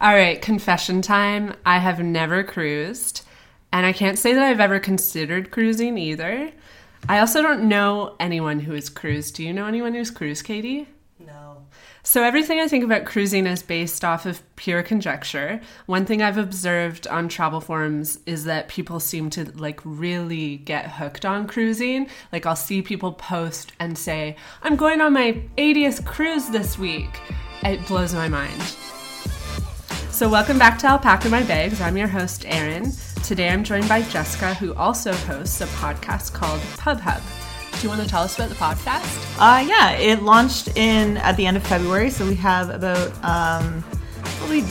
All right, confession time. I have never cruised, and I can't say that I've ever considered cruising either. I also don't know anyone who has cruised. Do you know anyone who's cruised, Katie? No. So, everything I think about cruising is based off of pure conjecture. One thing I've observed on travel forums is that people seem to like really get hooked on cruising. Like, I'll see people post and say, I'm going on my 80th cruise this week. It blows my mind. So, welcome back to Alpaca My Bags. I'm your host, Erin. Today I'm joined by Jessica, who also hosts a podcast called Pub Hub. Do you want to tell us about the podcast? Uh, yeah, it launched in at the end of February, so we have about um, probably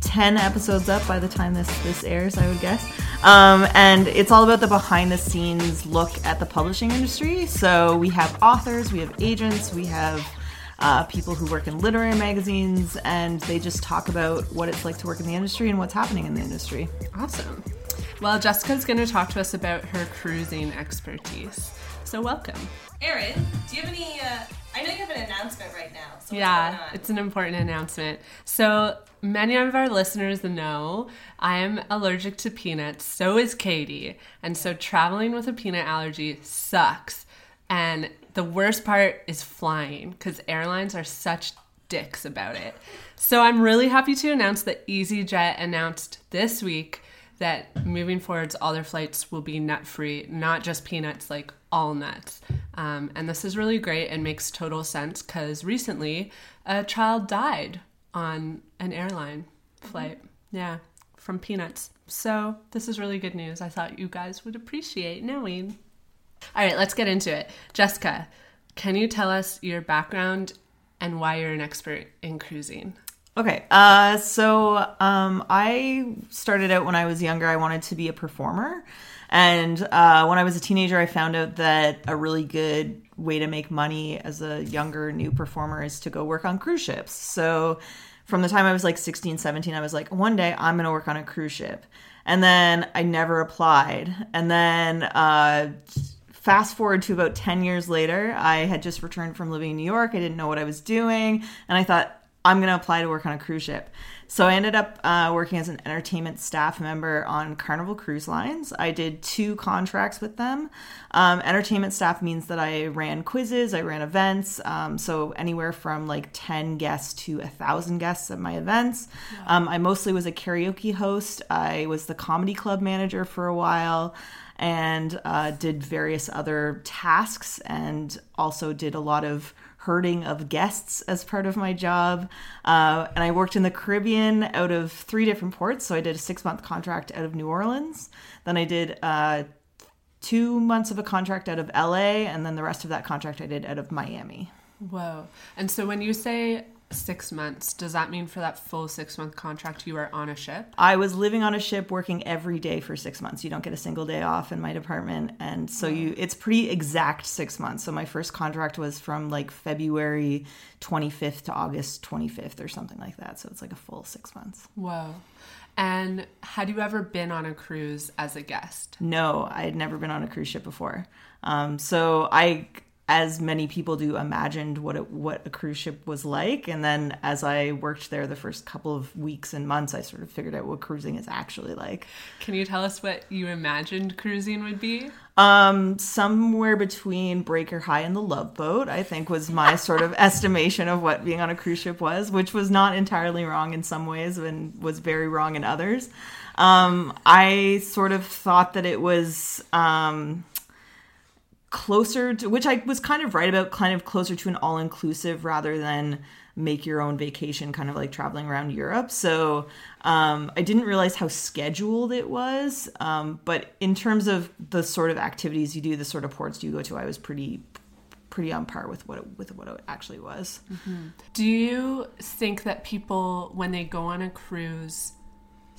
ten episodes up by the time this this airs, I would guess. Um, and it's all about the behind the scenes look at the publishing industry. So we have authors, we have agents, we have uh, people who work in literary magazines, and they just talk about what it's like to work in the industry and what's happening in the industry. Awesome. Well, Jessica's going to talk to us about her cruising expertise. So, welcome. Erin, do you have any? Uh, I know you have an announcement right now. So yeah, it's an important announcement. So, many of our listeners know I am allergic to peanuts. So is Katie. And so, traveling with a peanut allergy sucks. And the worst part is flying because airlines are such dicks about it. So, I'm really happy to announce that EasyJet announced this week that moving forwards, all their flights will be nut free, not just peanuts, like all nuts. Um, and this is really great and makes total sense because recently a child died on an airline flight. Mm-hmm. Yeah, from peanuts. So this is really good news. I thought you guys would appreciate knowing. All right, let's get into it. Jessica, can you tell us your background and why you're an expert in cruising? Okay, uh, so um, I started out when I was younger. I wanted to be a performer. And uh, when I was a teenager, I found out that a really good way to make money as a younger new performer is to go work on cruise ships. So from the time I was like 16, 17, I was like, one day I'm going to work on a cruise ship. And then I never applied. And then uh, fast forward to about 10 years later, I had just returned from living in New York. I didn't know what I was doing. And I thought, I'm going to apply to work on a cruise ship. So I ended up uh, working as an entertainment staff member on Carnival Cruise Lines. I did two contracts with them. Um, entertainment staff means that I ran quizzes, I ran events, um, so anywhere from like 10 guests to a thousand guests at my events. Um, I mostly was a karaoke host. I was the comedy club manager for a while and uh, did various other tasks and also did a lot of herding of guests as part of my job. Uh, and I worked in the Caribbean out of three different ports. So I did a six month contract out of New Orleans. Then I did uh, two months of a contract out of LA. And then the rest of that contract I did out of Miami. Whoa. And so when you say six months. Does that mean for that full six month contract you were on a ship? I was living on a ship working every day for six months. You don't get a single day off in my department. And so you it's pretty exact six months. So my first contract was from like February 25th to August 25th or something like that. So it's like a full six months. Whoa. And had you ever been on a cruise as a guest? No, I had never been on a cruise ship before. Um, so I as many people do imagined what it, what a cruise ship was like. And then as i worked there the first couple of weeks and months i sort of figured out what cruising is actually like. Can you tell us what you imagined cruising would be? Um somewhere between breaker high and the love boat i think was my sort of estimation of what being on a cruise ship was which was not entirely wrong in some ways and was very wrong in others. Um i sort of thought that it was um closer to which I was kind of right about kind of closer to an all inclusive rather than make your own vacation kind of like traveling around Europe. So um, I didn't realize how scheduled it was. Um, but in terms of the sort of activities you do, the sort of ports you go to, I was pretty pretty on par with what it, with what it actually was. Mm-hmm. Do you think that people when they go on a cruise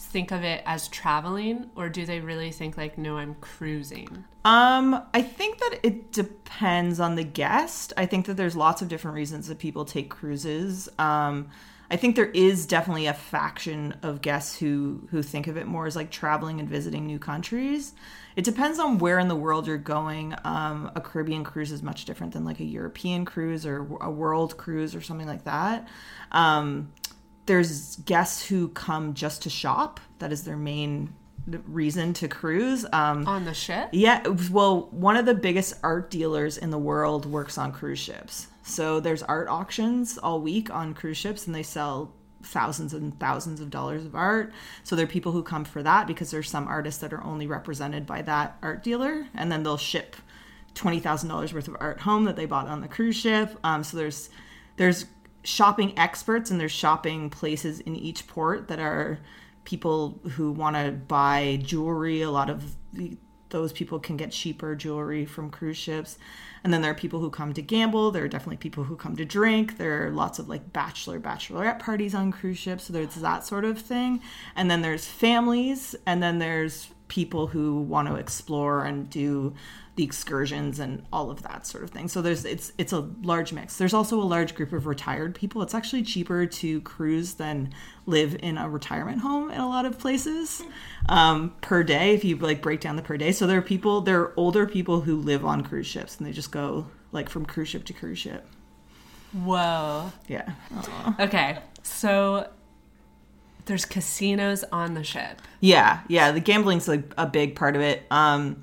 think of it as traveling or do they really think like no i'm cruising? Um i think that it depends on the guest. I think that there's lots of different reasons that people take cruises. Um i think there is definitely a faction of guests who who think of it more as like traveling and visiting new countries. It depends on where in the world you're going. Um, a caribbean cruise is much different than like a european cruise or a world cruise or something like that. Um, there's guests who come just to shop. That is their main reason to cruise. Um, On the ship? yeah, well, one of the biggest art dealers in the world works on cruise ships. So there's art auctions all week on cruise ships, and they sell thousands and thousands of dollars of art. So there are people who come for that because there's some artists that are only represented by that art dealer, and then they'll ship twenty thousand dollars worth of art home that they bought on the cruise ship. Um, so there's there's shopping experts and there's shopping places in each port that are people who want to buy jewelry. A lot of the, those people can get cheaper jewelry from cruise ships. And then there are people who come to gamble. There are definitely people who come to drink. There are lots of like bachelor, bachelorette parties on cruise ships. So there's that sort of thing. And then there's families. And then there's people who want to explore and do the excursions and all of that sort of thing. So there's it's it's a large mix. There's also a large group of retired people. It's actually cheaper to cruise than live in a retirement home in a lot of places um, per day if you like break down the per day. So there are people, there are older people who live on cruise ships and they just go like from cruise ship to cruise ship. Whoa. Yeah. Okay, so there's casinos on the ship. Yeah, yeah. The gambling's like a big part of it. Um,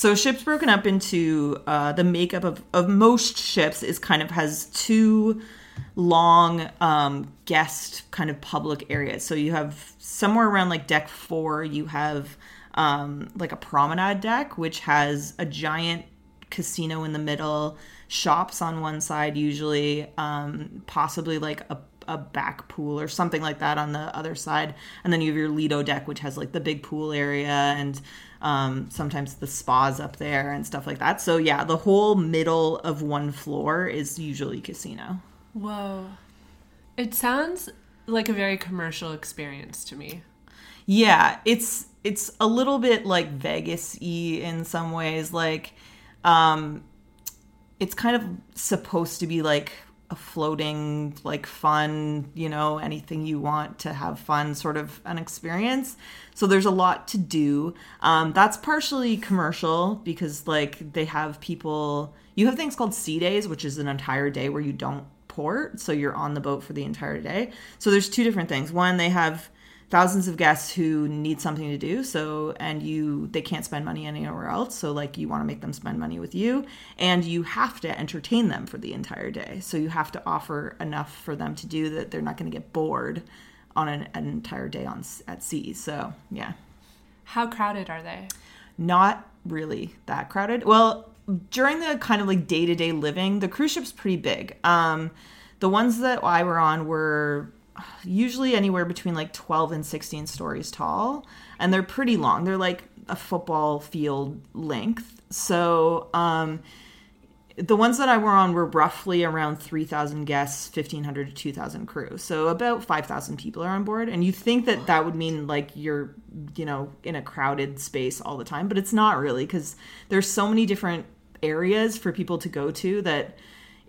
so ship's broken up into uh, the makeup of, of most ships is kind of has two long um, guest kind of public areas. So you have somewhere around like deck four, you have um, like a promenade deck, which has a giant casino in the middle, shops on one side usually, um, possibly like a a back pool or something like that on the other side. And then you have your Lido deck, which has like the big pool area and um, sometimes the spas up there and stuff like that. So yeah, the whole middle of one floor is usually casino. Whoa. It sounds like a very commercial experience to me. Yeah, it's it's a little bit like Vegas-y in some ways. Like, um, it's kind of supposed to be like a floating, like fun, you know, anything you want to have fun sort of an experience. So there's a lot to do. Um, that's partially commercial because like they have people. You have things called sea days, which is an entire day where you don't port, so you're on the boat for the entire day. So there's two different things. One, they have thousands of guests who need something to do so and you they can't spend money anywhere else so like you want to make them spend money with you and you have to entertain them for the entire day so you have to offer enough for them to do that they're not going to get bored on an, an entire day on at sea so yeah How crowded are they? not really that crowded. Well, during the kind of like day to day living, the cruise ship's pretty big. Um, the ones that I were on were usually anywhere between like 12 and 16 stories tall, and they're pretty long. They're like a football field length. So, um, the ones that I were on were roughly around 3,000 guests, 1,500 to 2,000 crew. So about 5,000 people are on board. And you think that that would mean like you're, you know, in a crowded space all the time, but it's not really because there's so many different areas for people to go to that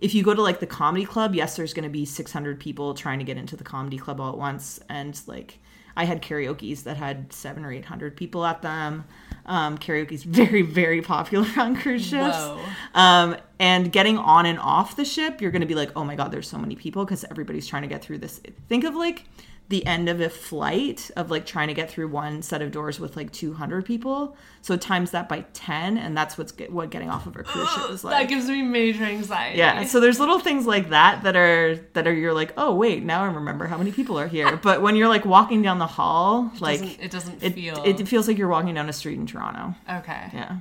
if you go to like the comedy club, yes, there's going to be 600 people trying to get into the comedy club all at once. And like, I had karaoke's that had seven or 800 people at them. Um, karaoke's very, very popular on cruise ships. Whoa. Um, and getting on and off the ship, you're going to be like, oh my God, there's so many people because everybody's trying to get through this. Think of like the end of a flight of like trying to get through one set of doors with like 200 people. So times that by 10, and that's what's get, what getting off of a cruise ship is like. That gives me major anxiety. Yeah, so there's little things like that that are that are you're like, oh wait, now I remember how many people are here. But when you're like walking down the hall, like doesn't- it doesn't it, feel- it feels like you're walking down a street in Toronto. Okay. Yeah.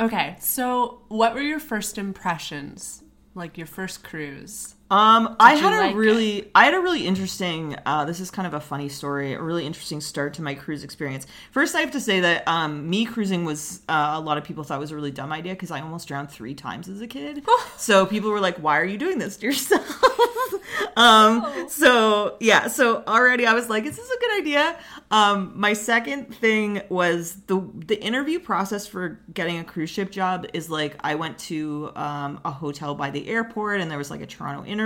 Okay. So, what were your first impressions? Like your first cruise? Um, I had a like really, I had a really interesting. Uh, this is kind of a funny story, a really interesting start to my cruise experience. First, I have to say that um, me cruising was uh, a lot of people thought was a really dumb idea because I almost drowned three times as a kid. so people were like, "Why are you doing this to yourself?" um, so yeah, so already I was like, "Is this a good idea?" Um, my second thing was the the interview process for getting a cruise ship job is like I went to um, a hotel by the airport and there was like a Toronto interview,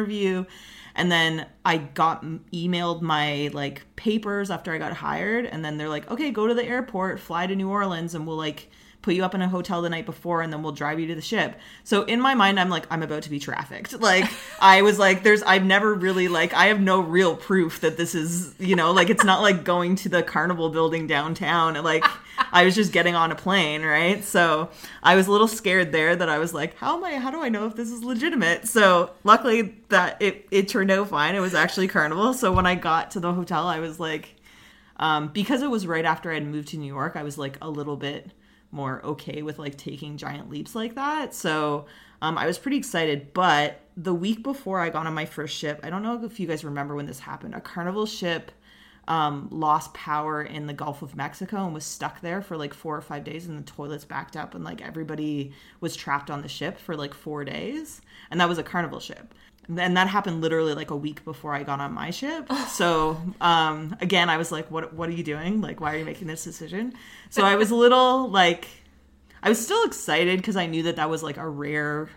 and then I got emailed my like papers after I got hired, and then they're like, "Okay, go to the airport, fly to New Orleans, and we'll like." Put you up in a hotel the night before, and then we'll drive you to the ship. So in my mind, I'm like, I'm about to be trafficked. Like I was like, there's, I've never really like, I have no real proof that this is, you know, like it's not like going to the carnival building downtown. Like I was just getting on a plane, right? So I was a little scared there that I was like, how am I? How do I know if this is legitimate? So luckily that it it turned out fine. It was actually carnival. So when I got to the hotel, I was like um, because it was right after I'd moved to New York, I was like a little bit more okay with like taking giant leaps like that. So um, I was pretty excited. But the week before I got on my first ship, I don't know if you guys remember when this happened. A Carnival ship um, lost power in the Gulf of Mexico and was stuck there for like four or five days, and the toilets backed up, and like everybody was trapped on the ship for like four days. And that was a Carnival ship and that happened literally like a week before I got on my ship. So um, again, I was like, "What? What are you doing? Like, why are you making this decision?" So I was a little like, I was still excited because I knew that that was like a rare,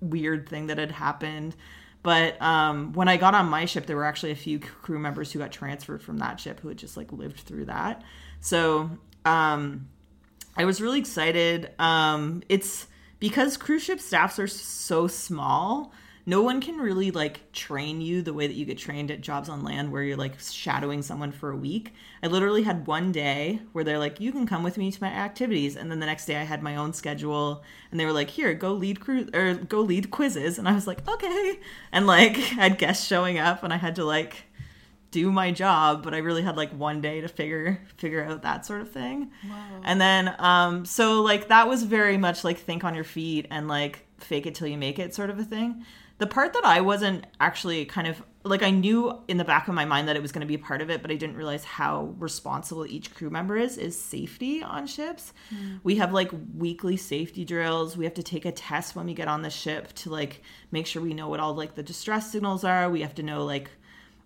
weird thing that had happened. But um, when I got on my ship, there were actually a few crew members who got transferred from that ship who had just like lived through that. So um, I was really excited. Um, it's because cruise ship staffs are so small no one can really like train you the way that you get trained at jobs on land where you're like shadowing someone for a week. I literally had one day where they're like, you can come with me to my activities. And then the next day I had my own schedule and they were like, here, go lead crew or go lead quizzes. And I was like, okay. And like I had guests showing up and I had to like do my job, but I really had like one day to figure figure out that sort of thing. Wow. And then um so like that was very much like think on your feet and like fake it till you make it sort of a thing. The part that I wasn't actually kind of like I knew in the back of my mind that it was going to be a part of it, but I didn't realize how responsible each crew member is is safety on ships. Mm. We have like weekly safety drills. We have to take a test when we get on the ship to like make sure we know what all like the distress signals are. We have to know like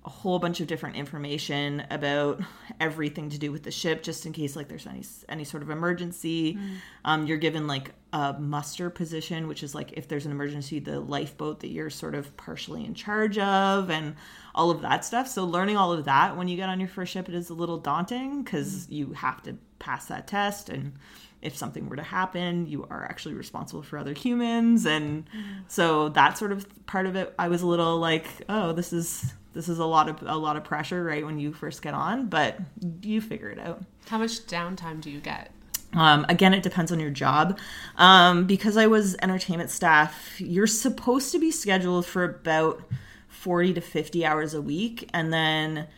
a whole bunch of different information about everything to do with the ship just in case like there's any any sort of emergency mm. um, you're given like a muster position which is like if there's an emergency the lifeboat that you're sort of partially in charge of and all of that stuff so learning all of that when you get on your first ship it is a little daunting because mm. you have to pass that test and if something were to happen, you are actually responsible for other humans. And mm. so that sort of part of it, I was a little like, oh, this is this is a lot of a lot of pressure right when you first get on, but you figure it out. How much downtime do you get? Um, again, it depends on your job. Um, because I was entertainment staff, you're supposed to be scheduled for about 40 to 50 hours a week. And then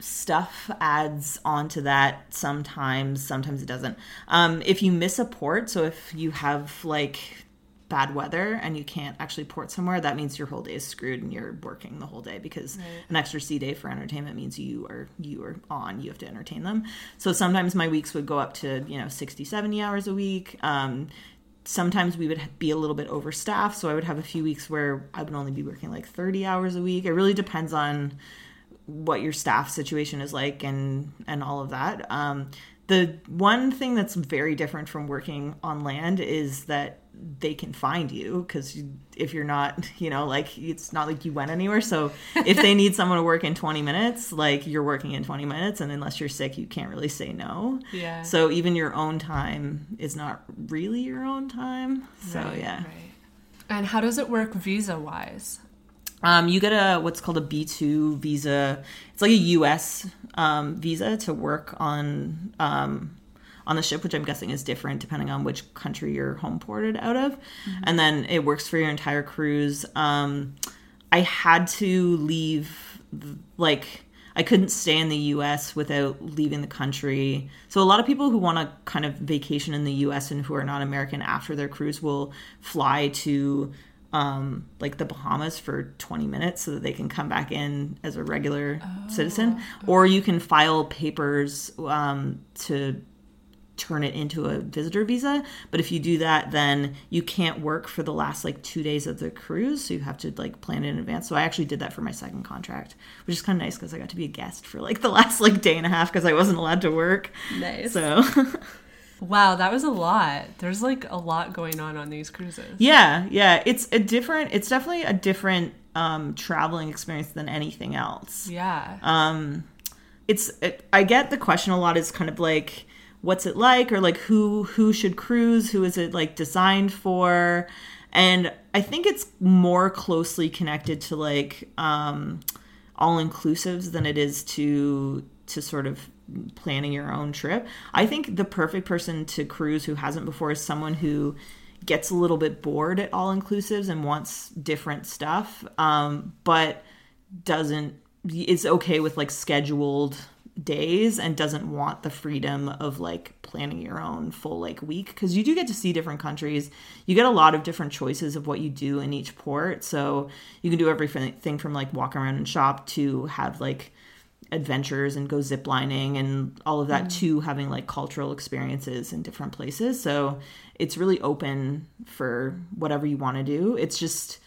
stuff adds onto that sometimes, sometimes it doesn't. Um, if you miss a port, so if you have like bad weather and you can't actually port somewhere, that means your whole day is screwed and you're working the whole day because right. an extra sea day for entertainment means you are you are on, you have to entertain them. So sometimes my weeks would go up to, you know, 60, 70 hours a week. Um, sometimes we would be a little bit overstaffed, so I would have a few weeks where I would only be working like 30 hours a week. It really depends on what your staff situation is like and and all of that. Um, the one thing that's very different from working on land is that they can find you because if you're not you know like it's not like you went anywhere so if they need someone to work in 20 minutes like you're working in 20 minutes and unless you're sick you can't really say no yeah so even your own time is not really your own time so right, yeah right. and how does it work visa wise um, you get a what's called a B2 visa. It's like a U.S. Um, visa to work on um, on the ship, which I'm guessing is different depending on which country you're home ported out of. Mm-hmm. And then it works for your entire cruise. Um, I had to leave, like, I couldn't stay in the US without leaving the country. So a lot of people who want to kind of vacation in the US and who are not American after their cruise will fly to um, like the Bahamas for 20 minutes so that they can come back in as a regular oh, citizen. Or you can file papers um, to turn it into a visitor visa. But if you do that, then you can't work for the last like two days of the cruise. So you have to like plan it in advance. So I actually did that for my second contract, which is kind of nice because I got to be a guest for like the last like day and a half because I wasn't allowed to work. Nice. So. Wow, that was a lot. There's like a lot going on on these cruises. Yeah, yeah. It's a different, it's definitely a different um, traveling experience than anything else. Yeah. Um, it's, it, I get the question a lot is kind of like, what's it like or like who who should cruise who is it like designed for? And i think it's more closely connected to like um all inclusives than it is to to sort of planning your own trip. I think the perfect person to cruise who hasn't before is someone who gets a little bit bored at all inclusives and wants different stuff um but doesn't is okay with like scheduled days and doesn't want the freedom of like planning your own full like week because you do get to see different countries. You get a lot of different choices of what you do in each port. So you can do everything from like walk around and shop to have like adventures and go ziplining and all of that mm. to having like cultural experiences in different places. So it's really open for whatever you want to do. It's just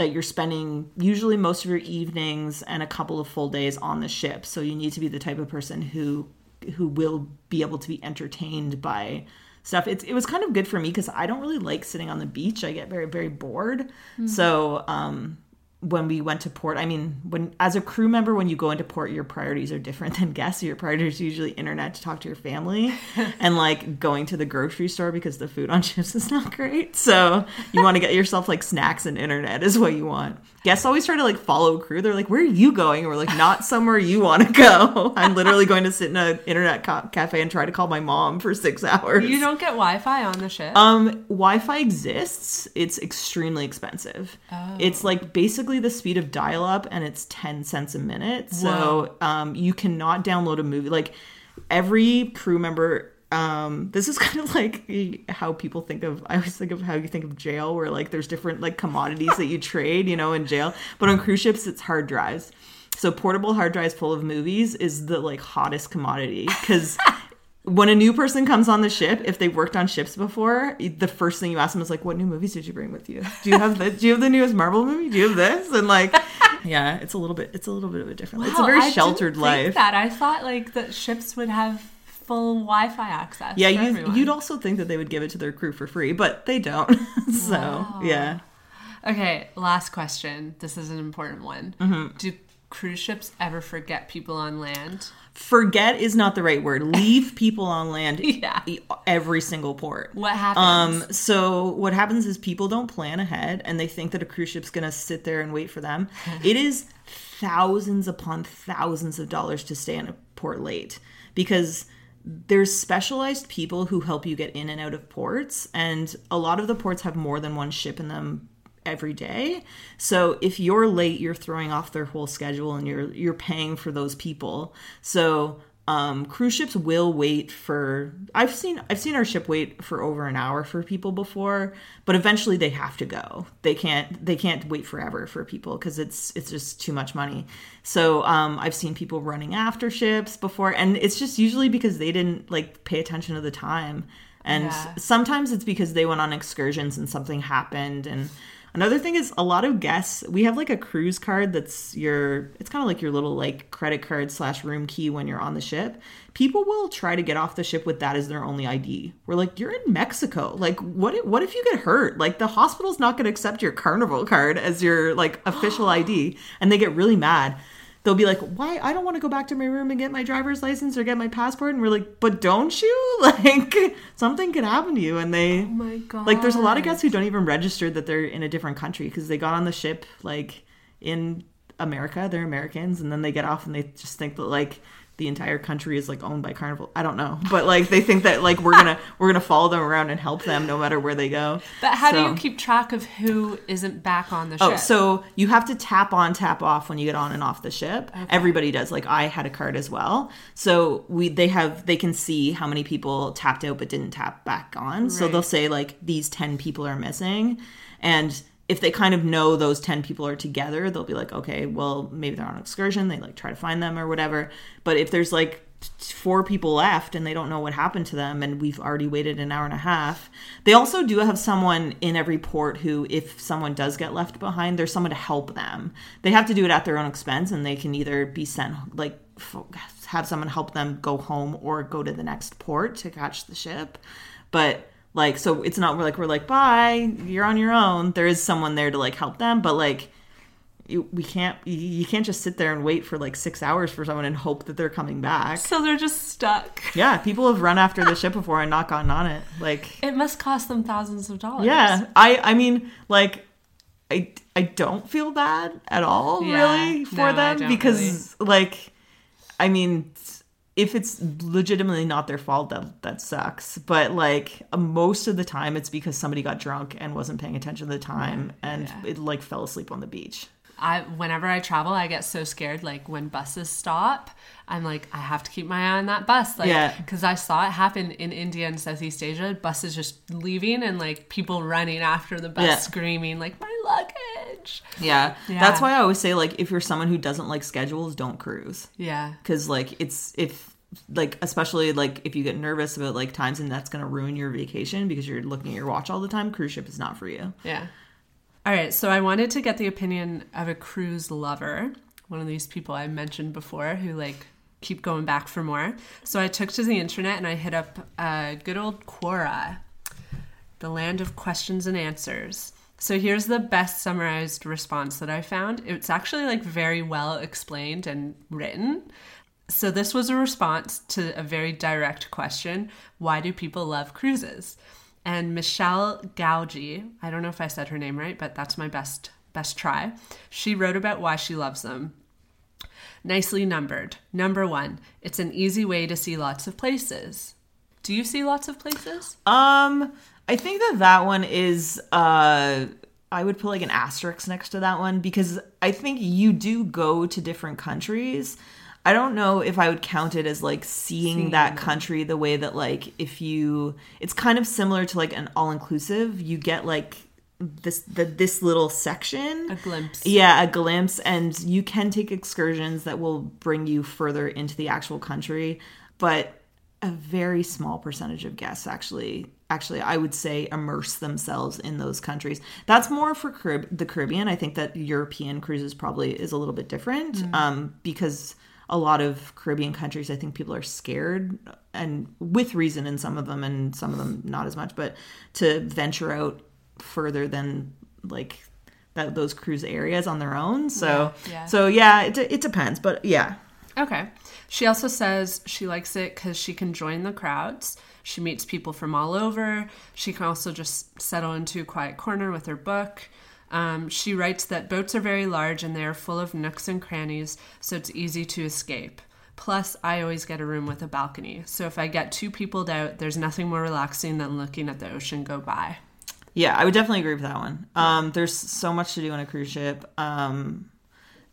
that you're spending usually most of your evenings and a couple of full days on the ship. So you need to be the type of person who who will be able to be entertained by stuff. It's, it was kind of good for me because I don't really like sitting on the beach. I get very very bored. Mm-hmm. So um, when we went to port i mean when as a crew member when you go into port your priorities are different than guests. Your priorities are usually internet to talk to your family and like going to the grocery store because the food on ships is not great. So you want to get yourself like snacks and internet is what you want guests always try to like follow crew. They're like where are you going? And we're like not somewhere you want to go. I'm literally going to sit in an internet ca- cafe and try to call my mom for six hours. You don't get wi-fi on the ship? Um wi-fi exists. It's extremely expensive. Oh. it's like basically the speed of dial up and it's 10 cents a minute. So um, you cannot download a movie. Like every crew member, um, this is kind of like how people think of, I always think of how you think of jail, where like there's different like commodities that you trade, you know, in jail. But on cruise ships, it's hard drives. So portable hard drives full of movies is the like hottest commodity because when a new person comes on the ship, if they've worked on ships before, the first thing you ask them is like, "What new movies did you bring with you? Do you have the Do you have the newest Marvel movie? Do you have this?" And like, yeah, it's a little bit it's a little bit of a different. it's a very I sheltered life. That I thought like that ships would have full Wi-Fi access. Yeah, you, you'd also think that they would give it to their crew for free, but they don't. so Wow. yeah, Okay, last question. This is an important one. Mm-hmm. Do cruise ships ever forget people on land? forget is not the right word. Leave people on land. Yeah. every single port. What happens? Um, so what happens is people don't plan ahead and they think that a cruise ship's gonna sit there and wait for them. it is thousands upon thousands of dollars to stay in a port late because there's specialized people who help you get in and out of ports and a lot of the ports have more than one ship in them every day. So if you're late, you're throwing off their whole schedule and you're you're paying for those people. So um, cruise ships will wait for I've seen I've seen our ship wait for over an hour for people before, but eventually they have to go. They can't they can't wait forever for people because it's it's just too much money. So um, I've seen people running after ships before, and it's just usually because they didn't like pay attention to the time. And Yeah. sometimes it's because they went on excursions and something happened and another thing is a lot of guests we have like a cruise card that's your it's kind of like your little like credit card slash room key when you're on the ship. People will try to get off the ship with that as their only id we're like you're in mexico. Like what if, what if you get hurt? Like the hospital's not going to accept your carnival card as your like official id and they get really mad they'll be like, "Why? I don't want to go back to my room and get my driver's license or get my passport." And we're like, "But don't you? Like something could happen to you." And they oh my god! like there's a lot of guests who don't even register that they're in a different country because they got on the ship like in America, they're Americans, and then they get off and they just think that like the entire country is like owned by Carnival. I don't know, but like they think that like we're gonna we're gonna follow them around and help them no matter where they go. But how do you keep track of who isn't back on the oh, ship? Oh, so you have to tap on, tap off when you get on and off the ship. Everybody does. Like I had a card as well. So we they have they can see how many people tapped out but didn't tap back on. So they'll say like these 10 people are missing and if they kind of know those 10 people are together, they'll be like, okay, well, maybe they're on an excursion. They like try to find them or whatever. But if there's like four people left and they don't know what happened to them and we've already waited an hour and a half, they also do have someone in every port who, if someone does get left behind, there's someone to help them. They have to do it at their own expense and they can either be sent, like, have someone help them go home or go to the next port to catch the ship. But like so it's not we're like we're like bye you're on your own there is someone there to like help them but like you, we can't you- can't just sit there and wait for like six hours for someone and hope that they're coming back. So they're just stuck. Yeah, people have run after the ship before and not gotten on it. Like It must cost them thousands of dollars. Yeah, I I mean like I I don't feel bad at all Yeah, really for no, them because like I mean if it's legitimately not their fault that that sucks but like most of the time it's because somebody got drunk and wasn't paying attention to the time and yeah. it like fell asleep on the beach. I whenever I travel, I get so scared. Like when buses stop, I'm like, I have to keep my eye on that bus. Like, Yeah. because I saw it happen in India and Southeast Asia. Buses just leaving and like people running after the bus, Yeah. screaming like, my luggage. Yeah. Yeah. That's why I always say like if you're someone who doesn't like schedules, don't cruise. Yeah, because like it's if like especially like if you get nervous about like times and that's going to ruin your vacation because you're looking at your watch all the time cruise ship is not for you yeah. All right, so I wanted to get the opinion of a cruise lover, one of these people I mentioned before who like keep going back for more. So I took to the internet and I hit up uh, good old Quora, the land of questions and answers. So here's the best summarized response that I found. It's actually like very well explained and written. So this was a response to a very direct question, why do people love cruises? And Michelle Gaugi, I don't know if I said her name right, but that's my best best try. She wrote about why she loves them. Nicely numbered. Number 1, it's an easy way to see lots of places. Do you see lots of places? um i think that that one is uh i would put like an asterisk next to that one because i think you do go to different countries I don't know if I would count it as like seeing, Seeing. that country the way that like if you it's kind of similar to like an all inclusive you get like this the this little section. A glimpse. yeah a glimpse. And you can take excursions that will bring you further into the actual country. But a very small percentage of guests actually actually i would say immerse themselves in those countries. That's more for Carib- the caribbean. I think that european cruises probably is a little bit different um, because a lot of caribbean countries i think people are scared and with reason in some of them and some of them not as much but to venture out further than like that those cruise areas on their own so Yeah, yeah. so yeah it, it depends but yeah Okay. She also says she likes it because she can join the crowds. She meets people from all over. She can also just settle into a quiet corner with her book. Um, she writes that boats are very large and they are full of nooks and crannies, so it's easy to escape. Plus, I always get a room with a balcony, so if I get too peopled out, there's nothing more relaxing than looking at the ocean go by. Yeah, I would definitely agree with that one. Um, there's so much to do on a cruise ship. Um,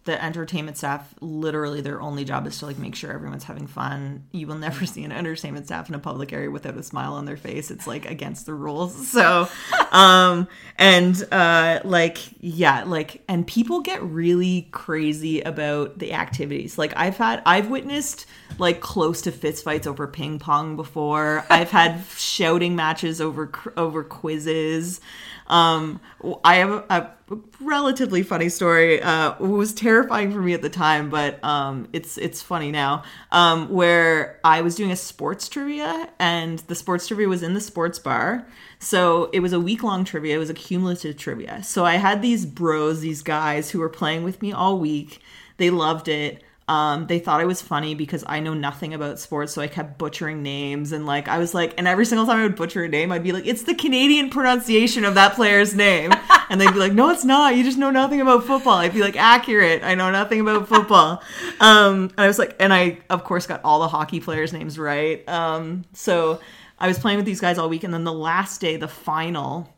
the entertainment staff, literally, their only job is to like make sure everyone's having fun. You will never see an entertainment staff in a public area without a smile on their face. It's like against the rules. So, um, and uh, like yeah, like and people get really crazy about the activities. Like I've had, I've witnessed like close to fist fights over ping pong before. I've had shouting matches over over quizzes. Um, I have a, a relatively funny story. Uh, it was terrifying for me at the time, but um, it's it's funny now. Um, where I was doing a sports trivia, and the sports trivia was in the sports bar. So it was a week long trivia. It was a cumulative trivia. So I had these bros, these guys who were playing with me all week. They loved it. Um, they thought I was funny because I know nothing about sports, so I kept butchering names and like I was like, and every single time I would butcher a name, I'd be like, "It's the Canadian pronunciation of that player's name," and they'd be like, "No, it's not. You just know nothing about football." I'd be like, "Accurate. I know nothing about football." Um, and I was like, and I of course got all the hockey players' names right. Um, so I was playing with these guys all week, and then the last day, the final,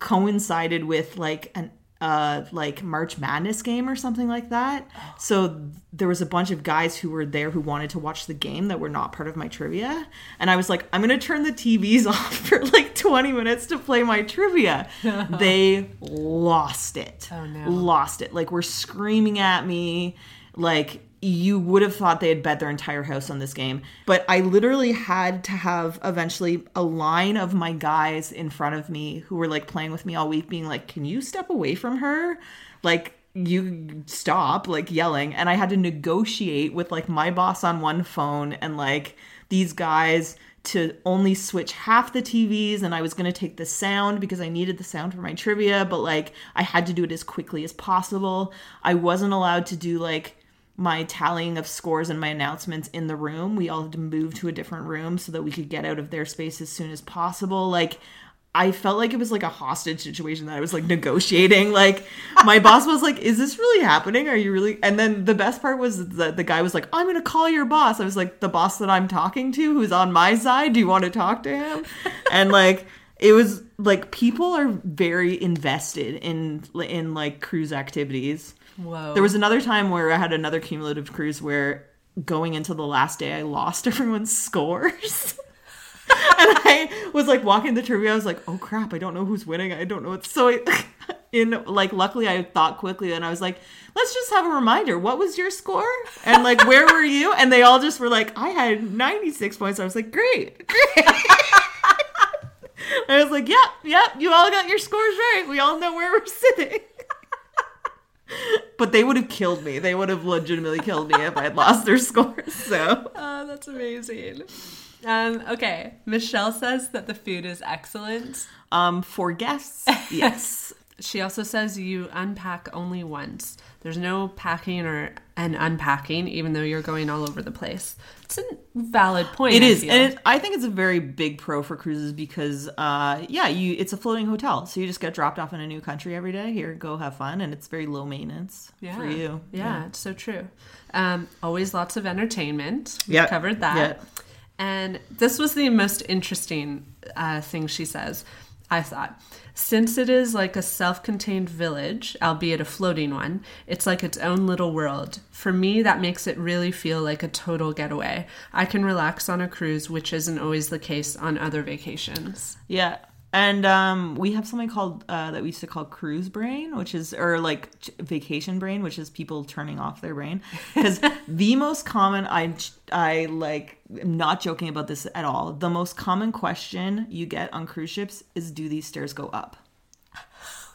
coincided with like an uh like March Madness game or something like that. So there was a bunch of guys who were there who wanted to watch the game that were not part of my trivia. And I was like, I'm gonna turn the TVs off for like 20 minutes to play my trivia. they lost it. Oh, no. Lost it. Like were screaming at me. Like you would have thought they had bet their entire house on this game. But I literally had to have eventually a line of my guys in front of me who were like playing with me all week being like, Can you step away from her? Like you stop like yelling and i had to negotiate with like my boss on one phone and like these guys to only switch half the TVs and I was going to take the sound because I needed the sound for my trivia but like I had to do it as quickly as possible. I wasn't allowed to do like my tallying of scores and my announcements in the room. We all had to move to a different room so that we could get out of their space as soon as possible. Like I felt like it was like a hostage situation that I was like negotiating. Like my boss was like, "Is this really happening? Are you really?" And then the best part was that the guy was like, "I'm going to call your boss." I was like, "The boss that I'm talking to, who's on my side. Do you want to talk to him?" And like it was like people are very invested in in like cruise activities. Whoa. There was another time where I had another cumulative cruise where going into the last day I lost everyone's scores. and I was like walking the trivia. I was like, "Oh crap! I don't know who's winning. I don't know what's so." I, in like, luckily, I thought quickly, and I was like, "Let's just have a reminder. What was your score? And like, where were you?" And they all just were like, "I had ninety six points." I was like, "Great, great." I was like, "Yep, yep. You all got your scores right. We all know where we're sitting." But they would have killed me. They would have legitimately killed me if I had lost their scores. So, Oh, that's amazing. Um, okay, Michelle says that the food is excellent. um, for guests, yes. She also says you unpack only once. There's no packing or and unpacking, even though you're going all over the place. It's a valid point. It I is, feel. and it, I think it's a very big pro for cruises because, uh, yeah, you it's a floating hotel, so you just get dropped off in a new country every day. Here, go have fun, and it's very low maintenance yeah. for you. Yeah, it's so true. Um, always lots of entertainment. We Yeah. covered that. Yeah. And this was the most interesting uh, thing she says. I thought, since it is like a self-contained village, albeit a floating one, it's like its own little world. For me, that makes it really feel like a total getaway. I can relax on a cruise, which isn't always the case on other vacations. Yeah. And um, we have something called uh, that we used to call cruise brain, which is or like vacation brain, which is people turning off their brain. Because the most common, I I like, I'm not joking about this at all. The most common question you get on cruise ships is, "Do these stairs go up?"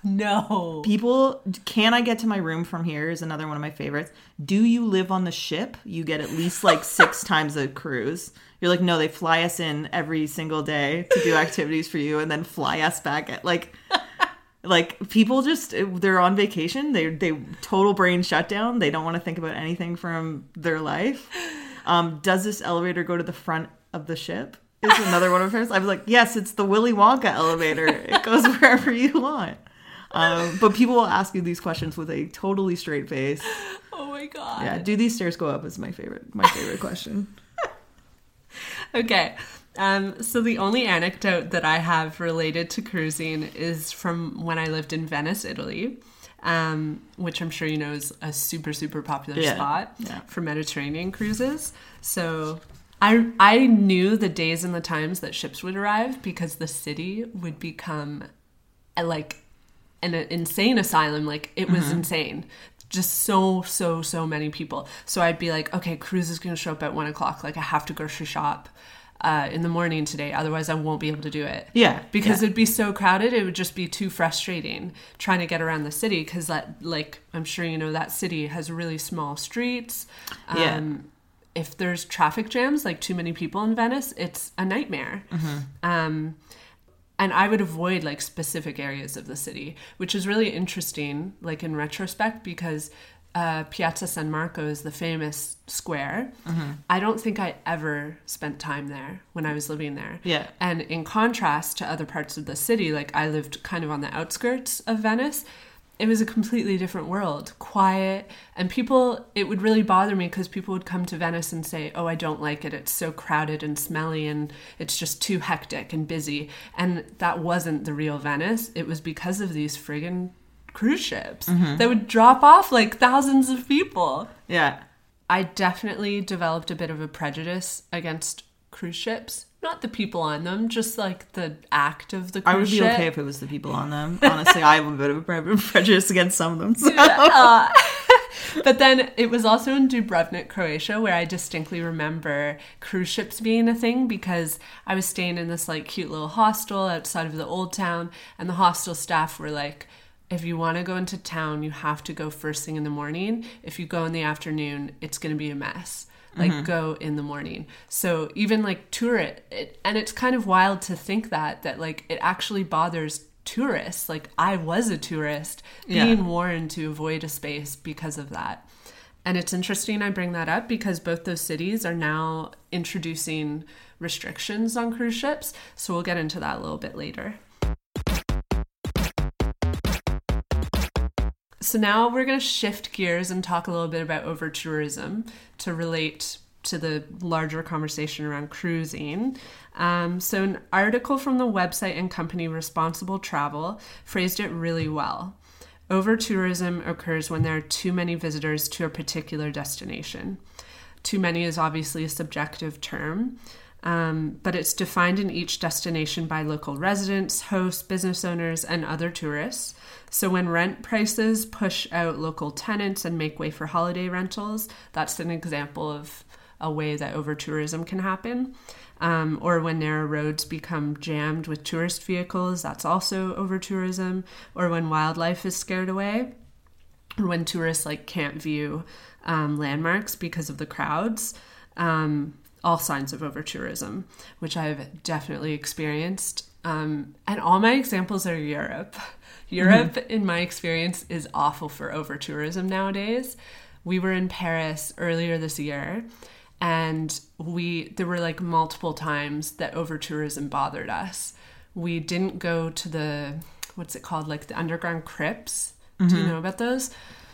No. People, can I get to my room from here? Is another one of my favorites. Do you live on the ship? You get at least like six times a cruise. You're like, no, they fly us in every single day to do activities for you and then fly us back at like, like people just, they're on vacation. They, they total brain shutdown. They don't want to think about anything from their life. Um, does this elevator go to the front of the ship? Is another one of hers. I was like, yes, it's the Willy Wonka elevator. It goes wherever you want. Um, but people will ask you these questions with a totally straight face. Oh my god. Yeah, do these stairs go up? Is my favorite. My favorite question. Okay. Um, so the only anecdote that I have related to cruising is from when I lived in Venice, Italy, um, which I'm sure you know is a super super popular Yeah, spot yeah. for Mediterranean cruises. So I I knew the days and the times that ships would arrive because the city would become uh, like an insane asylum. Like it was insane. Just so so so many people. So I'd be like, okay, cruise is going to show up at one o'clock. Like I have to grocery shop uh, in the morning today, otherwise I won't be able to do it. Yeah, because yeah. it'd be so crowded. It would just be too frustrating trying to get around the city. Because that, like, I'm sure you know that city has really small streets. Um, Yeah. If there's traffic jams, like too many people in Venice, it's a nightmare. Um, and I would avoid like specific areas of the city, which is really interesting, like in retrospect, because uh, Piazza San Marco is the famous square. I don't think I ever spent time there when I was living there. Yeah. And in contrast to other parts of the city, like I lived kind of on the outskirts of Venice, it was a completely different world, quiet. And people, it would really bother me because people would come to Venice and say, Oh, I don't like it. It's so crowded and smelly and it's just too hectic and busy. And that wasn't the real Venice. It was because of these friggin' cruise ships mm-hmm. that would drop off like thousands of people. Yeah. I definitely developed a bit of a prejudice against cruise ships. Not the people on them, just like the act of the cruise I would be ship. okay if it was the people on them. Honestly, I have a bit of a prejudice against some of them. so- uh, But then it was also in Dubrovnik, Croatia, where I distinctly remember cruise ships being a thing because I was staying in this like cute little hostel outside of the old town, and the hostel staff were like, if you want to go into town, you have to go first thing in the morning. If you go in the afternoon, it's going to be a mess. Like mm-hmm. go in the morning. So even like tourist, it, and it's kind of wild to think that that like it actually bothers tourists. Like I was a tourist Yeah. being warned to avoid a space because of that. And it's interesting I bring that up because both those cities are now introducing restrictions on cruise ships. So we'll get into that a little bit later. So now we're going to shift gears and talk a little bit about over tourism to relate to the larger conversation around cruising. Um, so, an article from the website and company Responsible Travel phrased it really well. Over tourism occurs when there are too many visitors to a particular destination. Too many is obviously a subjective term, um, but it's defined in each destination by local residents, hosts, business owners, and other tourists. So when rent prices push out local tenants and make way for holiday rentals, that's an example of a way that over tourism can happen. Um, or when narrow roads become jammed with tourist vehicles, that's also over tourism. Or when wildlife is scared away or when tourists like can't view um, landmarks because of the crowds um, all signs of over tourism which i've definitely experienced. Um, and all my examples are europe. Europe in my experience is awful for over tourism nowadays. We were in paris earlier this year and we there were like multiple times that over tourism bothered us. We didn't go to the what's it called? Like the underground crypts. Do you know about those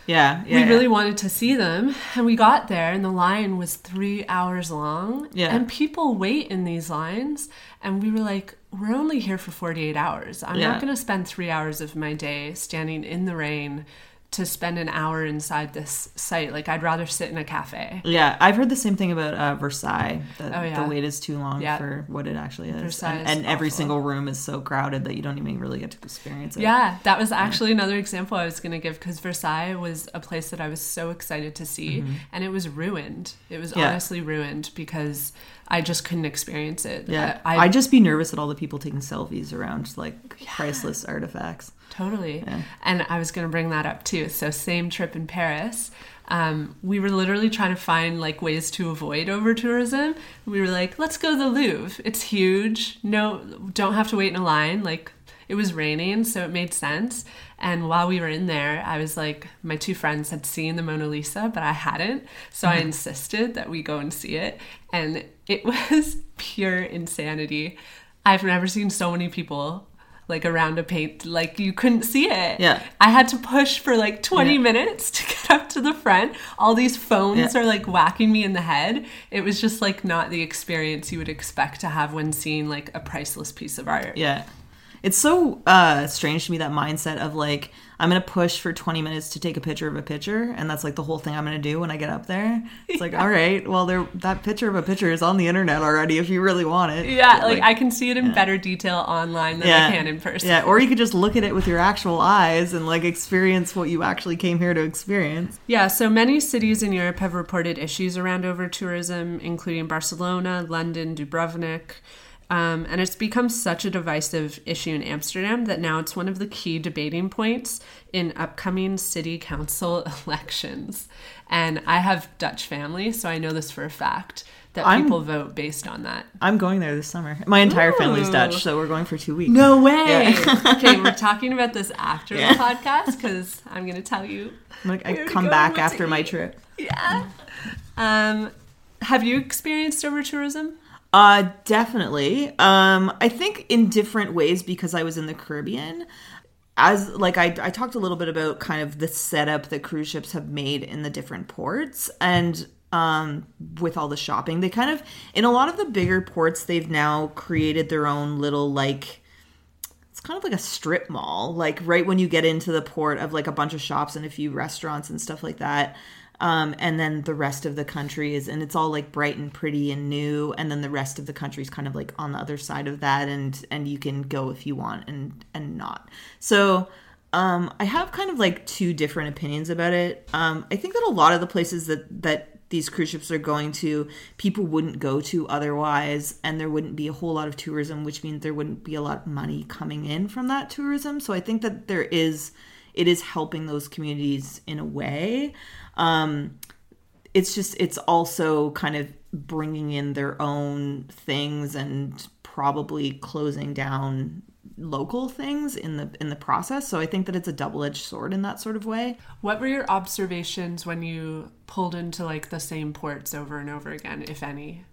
Yeah, yeah. we yeah. really wanted to see them and we got there and the line was three hours long Yeah. and people wait in these lines and we were like we're only here for 48 hours i'm Yeah. not going to spend three hours of my day standing in the rain to spend an hour inside this site like i'd rather sit in a cafe Yeah, I've heard the same thing about uh, Versailles. That Oh, yeah. the wait is too long Yeah. for what it actually is, Versailles and, is and every single room is so crowded that you don't even really get to experience it. Yeah, that was actually another example I was going to give because Versailles was a place that I was so excited to see, and it was ruined. It was Mm-hmm. Yeah. honestly ruined because I just couldn't experience it. Yeah, I, I'd just be nervous at all the people taking selfies around like priceless artifacts. Totally. And I was going to bring that up too. So, same trip in Paris. Um, we were literally trying to find like ways to avoid over tourism. We were like, let's go to the Louvre. It's huge. No, don't have to wait in a line. Like, it was raining, so it made sense. And while we were in there, I was like, my two friends had seen the Mona Lisa, but I hadn't. So I insisted that we go and see it. And it was pure insanity. I've never seen so many people like around a paint like you couldn't see it Yeah. i had to push for like 20 Yeah. minutes to get up to the front all these phones Yeah. are like whacking me in the head it was just like not the experience you would expect to have when seeing like a priceless piece of art Yeah. It's so uh, strange to me that mindset of like I'm gonna push for 20 minutes to take a picture of a picture, and that's like the whole thing I'm gonna do when I get up there. It's like, all right, well, there that picture of a picture is on the internet already if you really want it. yeah But, like, i can see it in better detail online than i can in person Yeah, or you could just look at it with your actual eyes and like experience what you actually came here to experience. Yeah, so many cities in Europe have reported issues around over tourism, including Barcelona, London, Dubrovnik. Um, and it's become such a divisive issue in Amsterdam that now it's one of the key debating points in upcoming city council elections. And I have Dutch family, so I know this for a fact that I'm- people vote based on that. I'm going there this summer. My entire family's. Dutch, so we're going for two weeks. No way! Yeah. okay, we're talking about this after Yeah. the podcast because I'm going to tell you I'm like, I come go, back after my eat. trip. Yeah. Um, have you experienced over tourism? Uh, definitely. Um, I think in different ways because I was in the Caribbean. As like I, I talked a little bit about kind of the setup that cruise ships have made in the different ports and um with all the shopping they kind of in a lot of the bigger ports they've now created their own little like it's kind of like a strip mall like right when you get into the port of like a bunch of shops and a few restaurants and stuff like that um, and then the rest of the country is and it's all like bright and pretty and new and then the rest of the country is kind of like on the other side of that and and you can go if you want and and not so um, I have kind of like two different opinions about it. Um, I think that a lot of the places that that these cruise ships are going to, people wouldn't go to otherwise, and there wouldn't be a whole lot of tourism, which means there wouldn't be a lot of money coming in from that tourism. So I think that there is it is helping those communities in a way. Um, it's just it's also kind of bringing in their own things and probably closing down local things in the in the process so i think that it's a double-edged sword in that sort of way What were your observations when you pulled into like the same ports over and over again, if any?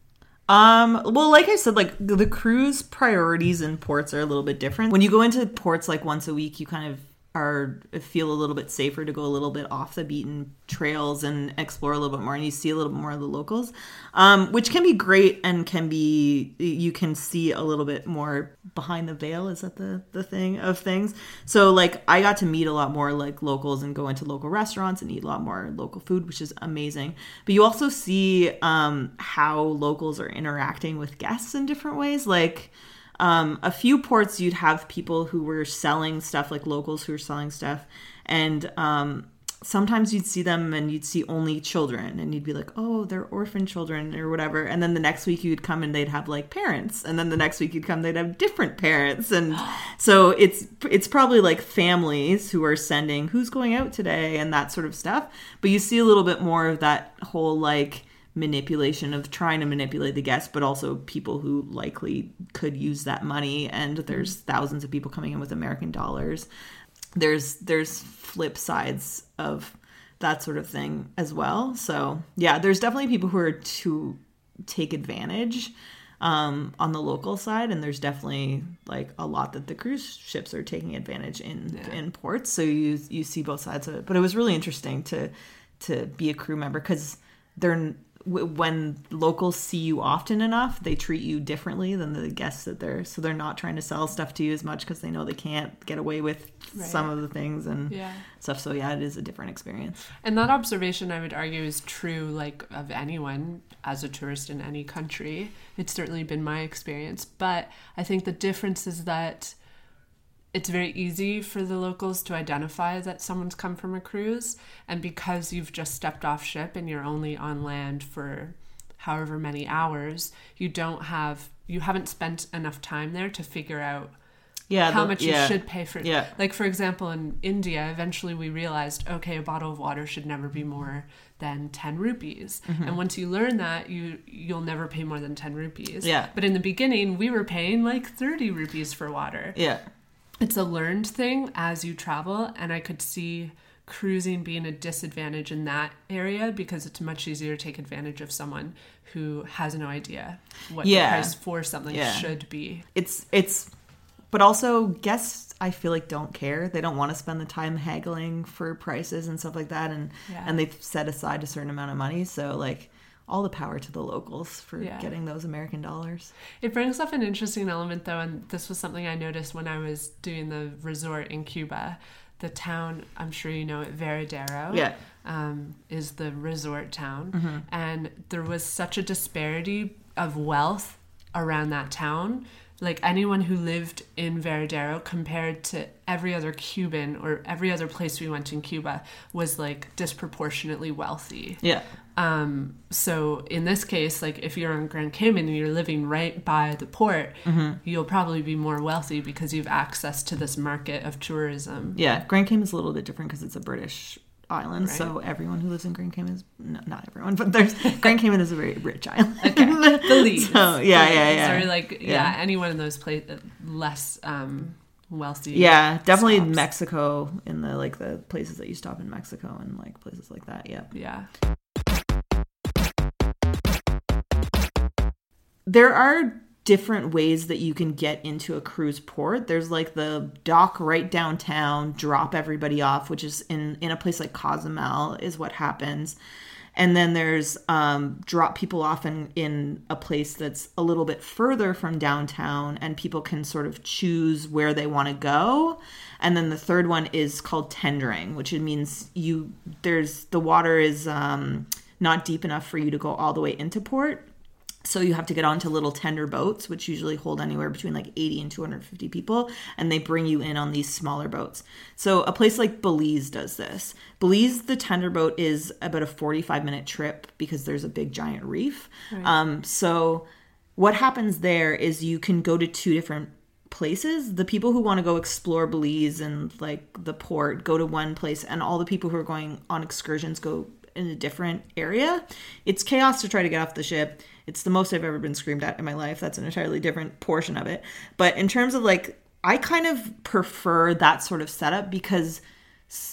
Um, well, like I said, like the, the cruise priorities in ports are a little bit different. When you go into ports like once a week, you kind of are feel a little bit safer to go a little bit off the beaten trails and explore a little bit more and you see a little bit more of the locals um, which can be great and can be you can see a little bit more behind the veil is that the the thing of things? So like i got to meet a lot more like locals and go into local restaurants and eat a lot more local food which is amazing. But you also see um, how locals are interacting with guests in different ways like um, a few ports you'd have people who were selling stuff like locals who were selling stuff. And um, sometimes you'd see them and you'd see only children and you'd be like oh they're orphan children or whatever. And then the next week you'd come and they'd have like parents. And then the next week you'd come they'd have different parents. And so it's it's probably like families who are sending who's going out today? and that sort of stuff. But you see a little bit more of that whole like manipulation of trying to manipulate the guests, but also people who likely could use that money. And there's thousands of people coming in with American dollars. There's there's flip sides of that sort of thing as well. So yeah, there's definitely people who are to take advantage um, on the local side, and there's definitely like a lot that the cruise ships are taking advantage in in ports. So you you see both sides of it. But it was really interesting to to be a crew member because they're w- when locals see you often enough, they treat you differently than the guests that they're. So they're not trying to sell stuff to you as much because they know they can't get away with some of the things and Yeah. stuff. So yeah, it is a different experience. And that observation, I would argue, is true like of anyone as a tourist in any country. It's certainly been my experience. But I think the difference is that it's very easy for the locals to identify that someone's come from a cruise. And because you've just stepped off ship and you're only on land for however many hours, you don't have, you haven't spent enough time there to figure out Yeah, how the- much yeah. you should pay for Yeah. like for example in india eventually we realized okay a bottle of water should never be more than 10 rupees Mm-hmm. and once you learn that you you'll never pay more than 10 rupees Yeah. but in the beginning we were paying like 30 rupees for water Yeah, it's a learned thing as you travel and i could see cruising being a disadvantage in that area because it's much easier to take advantage of someone who has no idea what Yeah. the price for something Yeah. should be it's it's, but also guests. I feel like don't care. They don't want to spend the time haggling for prices and stuff like that, and Yeah. and they've set aside a certain amount of money. So like. All the power to the locals for Yeah. getting those American dollars. It brings up an interesting element, though, and this was something I noticed when I was doing the resort in Cuba. The town, I'm sure you know it, Varadero, Yeah. um, is the resort town. And there was such a disparity of wealth around that town. Like anyone who lived in Varadero compared to every other Cuban or every other place we went in Cuba was like disproportionately wealthy. Yeah. Um, so in this case, like if you're on Grand Cayman and you're living right by the port, you'll probably be more wealthy because you've access to this market of tourism. Yeah, Grand Cayman is a little bit different because it's a British island. Right. So everyone who lives in Grand Cayman is no, not everyone, but there's Grand Cayman is a very rich island. Okay, the leads. So, yeah, The yeah, yeah. Or like yeah, Yeah. anyone in those places less um, wealthy. yeah, definitely stops. Mexico in the like the places that you stop in Mexico and like places like that. Yeah. Yeah. There are different ways that you can get into a cruise port. There's like the dock right downtown, drop everybody off, which is in in a place like Cozumel is what happens. And then there's um, drop people off in, in a place that's a little bit further from downtown, and people can sort of choose where they want to go. And then the third one is called tendering, which it means you there's the water is um, not deep enough for you to go all the way into port, so you have to get onto little tender boats, which usually hold anywhere between like 80 and 250 people, and they bring you in on these smaller boats. So a place like Belize does this. Belize, the tender boat is about a 45 minute trip because there's a big giant reef. Um, so what happens there is you can go to two different places the people who want to go explore belize and like the port go to one place and all the people who are going on excursions go in a different area. It's chaos to try to get off the ship. It's the most i've ever been screamed at in my life. That's an entirely different portion of it. But in terms of like i kind of prefer that sort of setup because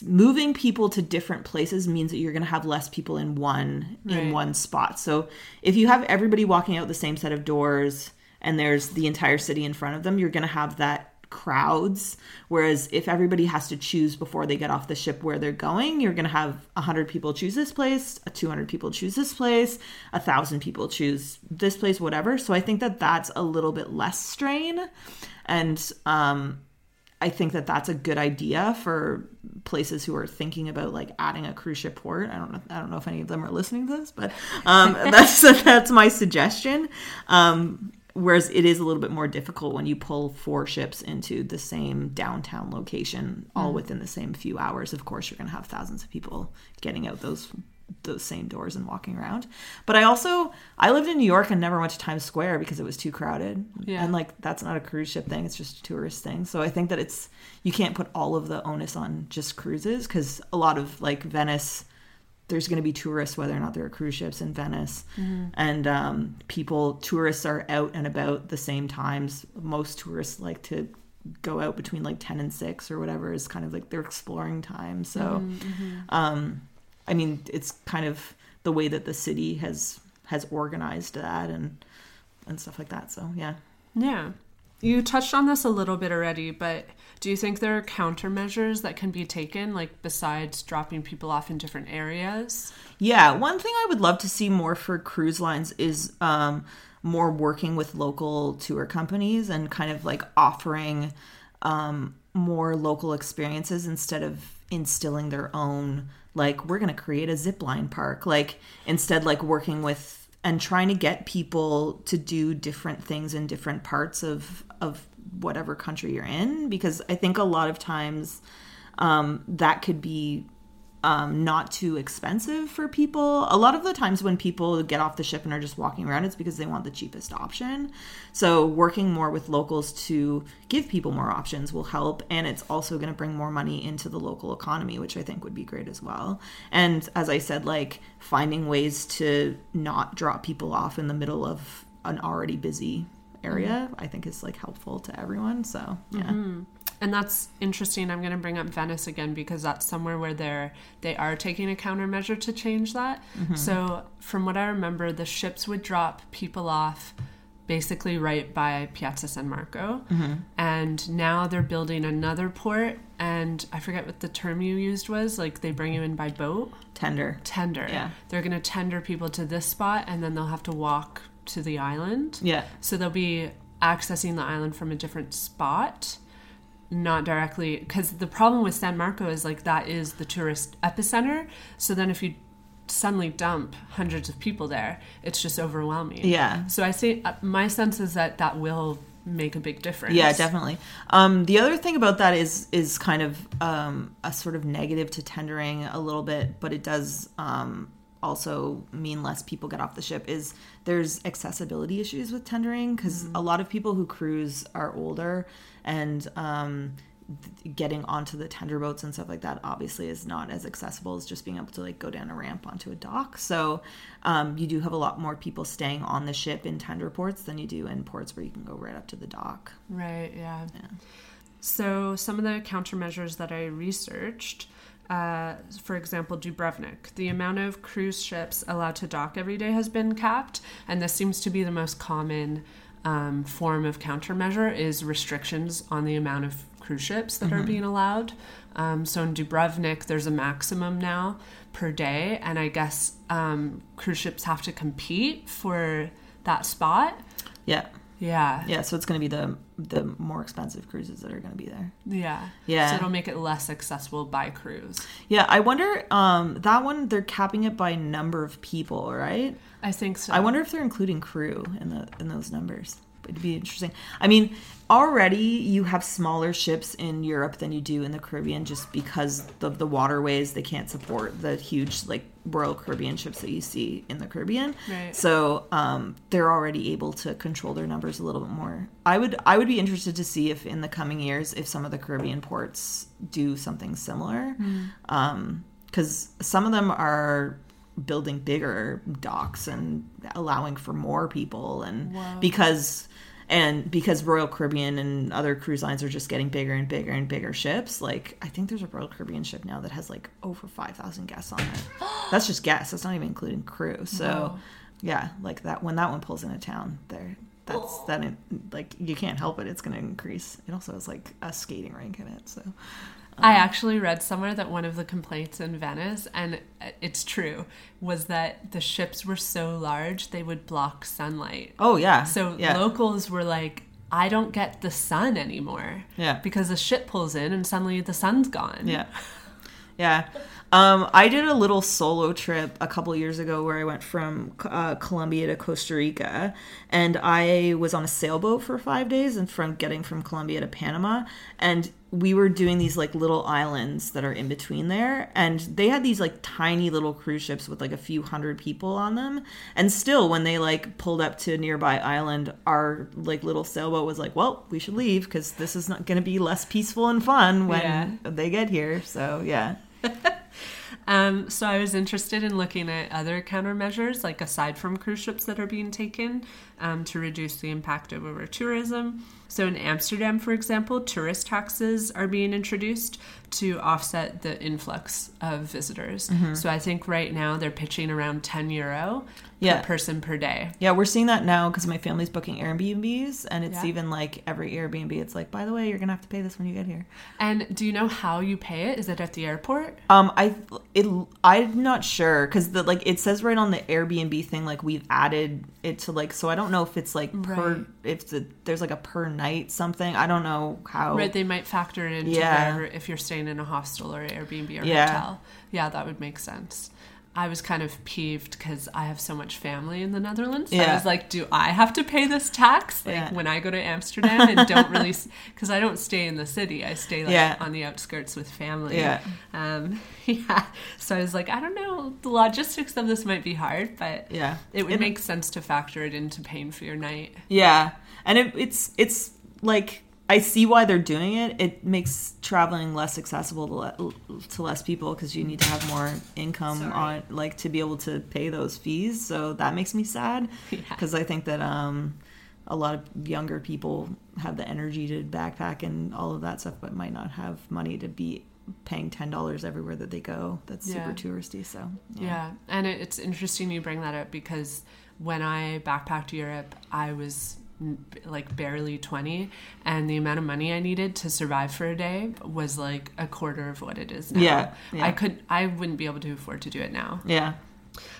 moving people to different places means that you're going to have less people in one in one spot. So if you have everybody walking out the same set of doors and there's the entire city in front of them, you're going to have that crowds. Whereas if everybody has to choose before they get off the ship where they're going, you're going to have 100 people choose this place, 200 people choose this place, 1,000 people choose this place, whatever. So I think that that's a little bit less strain. And um, I think that that's a good idea for places who are thinking about like adding a cruise ship port. I don't know. I don't know if any of them are listening to this, but um, that's that's my suggestion. Um, whereas it is a little bit more difficult when you pull four ships into the same downtown location, all mm-hmm. within the same few hours. Of course, you're going to have thousands of people getting out those those same doors and walking around. But I also I lived in New York and never went to Times Square because it was too crowded. Yeah. And like that's not a cruise ship thing, it's just a tourist thing. So I think that it's you can't put all of the onus on just cruises cuz a lot of like Venice there's going to be tourists whether or not there are cruise ships in Venice. And um people tourists are out and about the same times. Most tourists like to go out between like 10 and 6 or whatever is kind of like their exploring time. So um I mean, it's kind of the way that the city has has organized that and and stuff like that. So yeah, Yeah. You touched on this a little bit already, but do you think there are countermeasures that can be taken, like besides dropping people off in different areas? yeah. One thing I would love to see more for cruise lines is um, more working with local tour companies and kind of like offering um, more local experiences instead of instilling their own like we're going to create a zip line park like instead like working with and trying to get people to do different things in different parts of of whatever country you're in because i think a lot of times um, that could be um, not too expensive for people. A lot of the times when people get off the ship and are just walking around, it's because they want the cheapest option. So working more with locals to give people more options will help, and it's also going to bring more money into the local economy, which I think would be great as well. And as I said, like finding ways to not drop people off in the middle of an already busy area, mm-hmm. I think is like helpful to everyone. So yeah. Mm-hmm. And that's interesting. I'm going to bring up Venice again because that's somewhere where they're they are taking a countermeasure to change that. Mm-hmm. So, from what I remember, the ships would drop people off basically right by Piazza San Marco. And now they're building another port and I forget what the term you used was, like they bring you in by boat. Tender. Tender. Yeah. They're going to tender people to this spot and then they'll have to walk to the island. Yeah. So they'll be accessing the island from a different spot, not directly. Because the problem with San Marco is like that is the tourist epicenter. So then if you suddenly dump hundreds of people there, it's just overwhelming. Yeah. So I say uh, my sense is that that will make a big difference. Yeah, definitely. Um, the other thing about that is is kind of um, a sort of negative to tendering a little bit, but it does um, also mean less people get off the ship. Is there's accessibility issues with tendering because a lot of people who cruise are older and um, th- getting onto the tender boats and stuff like that obviously is not as accessible as just being able to like go down a ramp onto a dock so um, you do have a lot more people staying on the ship in tender ports than you do in ports where you can go right up to the dock Right, yeah. So, some of the countermeasures that I researched, uh, for example, Dubrovnik, the amount of cruise ships allowed to dock every day has been capped, and this seems to be the most common um, form of countermeasure is restrictions on the amount of cruise ships that are being allowed. Um, so in Dubrovnik, there's a maximum now per day, and I guess um, cruise ships have to compete for that spot. yeah Yeah, yeah so it's going to be the the more expensive cruises that are going to be there Yeah. Yeah. So it'll make it less accessible by cruise. yeah i wonder um that one they're capping it by number of people right I think so. I wonder if they're including crew in the in those numbers. It'd be interesting. I mean, already you have smaller ships in Europe than you do in the Caribbean, just because of the waterways they can't support the huge like Royal Caribbean ships that you see in the Caribbean. Right. So um, they're already able to control their numbers a little bit more. I would I would be interested to see if in the coming years if some of the Caribbean ports do something similar, because some of them are building bigger docks and allowing for more people and Wow. because and because Royal Caribbean and other cruise lines are just getting bigger and bigger and bigger ships, like I think there's a Royal Caribbean ship now that has like over five thousand guests on it. That's just guests. That's not even including crew. So, Wow. yeah, like that when that one pulls into town, there, that's that. in- Like you can't help it. It's going to increase. It also has like a skating rink in it. So, I actually read somewhere that one of the complaints in Venice, and it's true, was that the ships were so large they would block sunlight. oh yeah. So yeah, locals were like, I don't get the sun anymore. Yeah. Because the ship pulls in and suddenly the sun's gone. Yeah. Yeah. Um, I did a little solo trip a couple years ago where I went from uh, Colombia to Costa Rica, and I was on a sailboat for five days, and from getting from Colombia to Panama, and we were doing these like little islands that are in between there, and they had these like tiny little cruise ships with like a few hundred people on them, and still when they like pulled up to a nearby island, our like little sailboat was like, well, we should leave because this is not going to be less peaceful and fun when Yeah. they get here. So yeah. Um, so I was interested in looking at other countermeasures, like aside from cruise ships that are being taken um, to reduce the impact of over tourism. So in Amsterdam, for example, tourist taxes are being introduced to offset the influx of visitors. So I think right now they're pitching around 10 euro Yeah. per person per day. Yeah, we're seeing that now because my family's booking Airbnbs, and it's Yeah. even like every Airbnb, it's like, by the way, you're gonna have to pay this when you get here. And do you know how you pay it? Is it at the airport? Um, I it I'm not sure because the like it says right on the Airbnb thing like we've added it to like so I don't know if it's like per Right. if the there's like a per night something I don't know how Right, they might factor it into Yeah. wherever if you're staying in a hostel or Airbnb or Yeah. hotel. Yeah, that would make sense. I was kind of peeved because I have so much family in the Netherlands. I was like, do I have to pay this tax? Like Yeah. when I go to Amsterdam and don't really, because I don't stay in the city. I stay like Yeah. on the outskirts with family. Yeah. Um, yeah. So I was like, I don't know. The logistics of this might be hard, but yeah it would It- make sense to factor it into paying for your night. Yeah, and it, it's it's like I see why they're doing it. It makes traveling less accessible to, le- to less people because you need to have more income Sorry. on like to be able to pay those fees. So that makes me sad Yeah. because I think that um a lot of younger people have the energy to backpack and all of that stuff, but might not have money to be paying ten dollars everywhere that they go. That's Yeah. super touristy. So Yeah, and it, it's interesting you bring that up because when I backpacked Europe, I was like barely 20 and the amount of money I needed to survive for a day was like a quarter of what it is now. Yeah, yeah. I could I wouldn't be able to afford to do it now. yeah,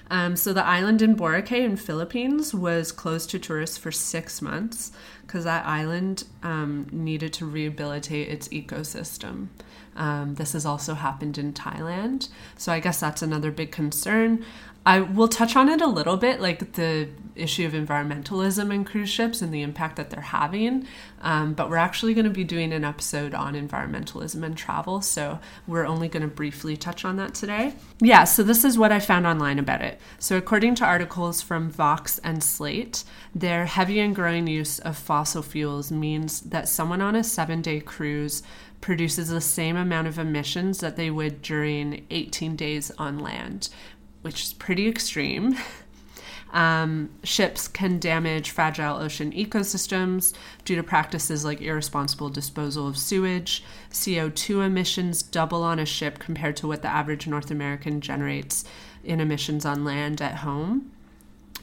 Um, so the island in Boracay in Philippines was closed to tourists for six months because that island um, needed to rehabilitate its ecosystem. Um, this has also happened in Thailand, so I guess that's another big concern. I will touch on it a little bit, like the issue of environmentalism in cruise ships and the impact that they're having. Um, but we're actually going to be doing an episode on environmentalism and travel, so we're only going to briefly touch on that today. Yeah, so this is what I found online about it. So, according to articles from Vox and Slate, their heavy and growing use of fossil fuels means that someone on a seven day cruise produces the same amount of emissions that they would during 18 days on land, which is pretty extreme. Um, ships can damage fragile ocean ecosystems due to practices like irresponsible disposal of sewage. CO2 emissions double on a ship compared to what the average North American generates in emissions on land at home.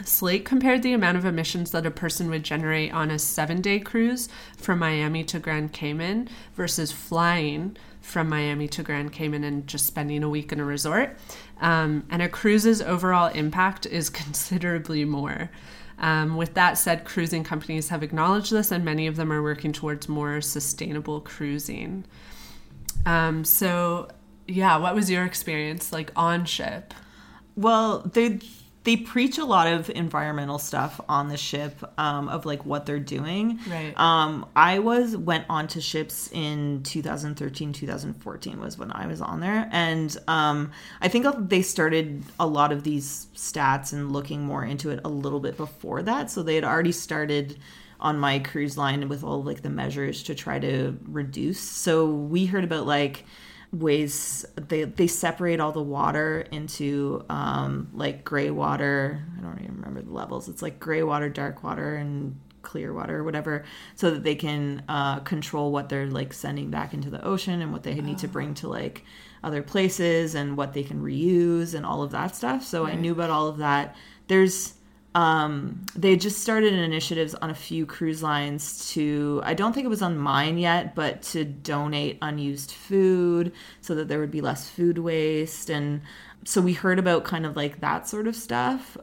Slate compared the amount of emissions that a person would generate on a seven day cruise from Miami to Grand Cayman versus flying from Miami to Grand Cayman and just spending a week in a resort. Um, and a cruise's overall impact is considerably more. Um, with that said, cruising companies have acknowledged this, and many of them are working towards more sustainable cruising. Um, so, yeah, what was your experience like on ship? Well, they they preach a lot of environmental stuff on the ship um, of like what they're doing. Right. Um, I was went on to ships in 2013, 2014 was when I was on there, and um, I think they started a lot of these stats and looking more into it a little bit before that. So they had already started on my cruise line with all like the measures to try to reduce. So we heard about like ways they they separate all the water into um like gray water. I don't even remember the levels. It's like gray water dark water and clear water or whatever so that they can uh, control what they're like sending back into the ocean and what they need to bring to like other places and what they can reuse and all of that stuff. So i knew about all of that. There's um, they just started initiatives on a few cruise lines to i don't think it was on mine yet but to donate unused food so that there would be less food waste. And so we heard about kind of like that sort of stuff.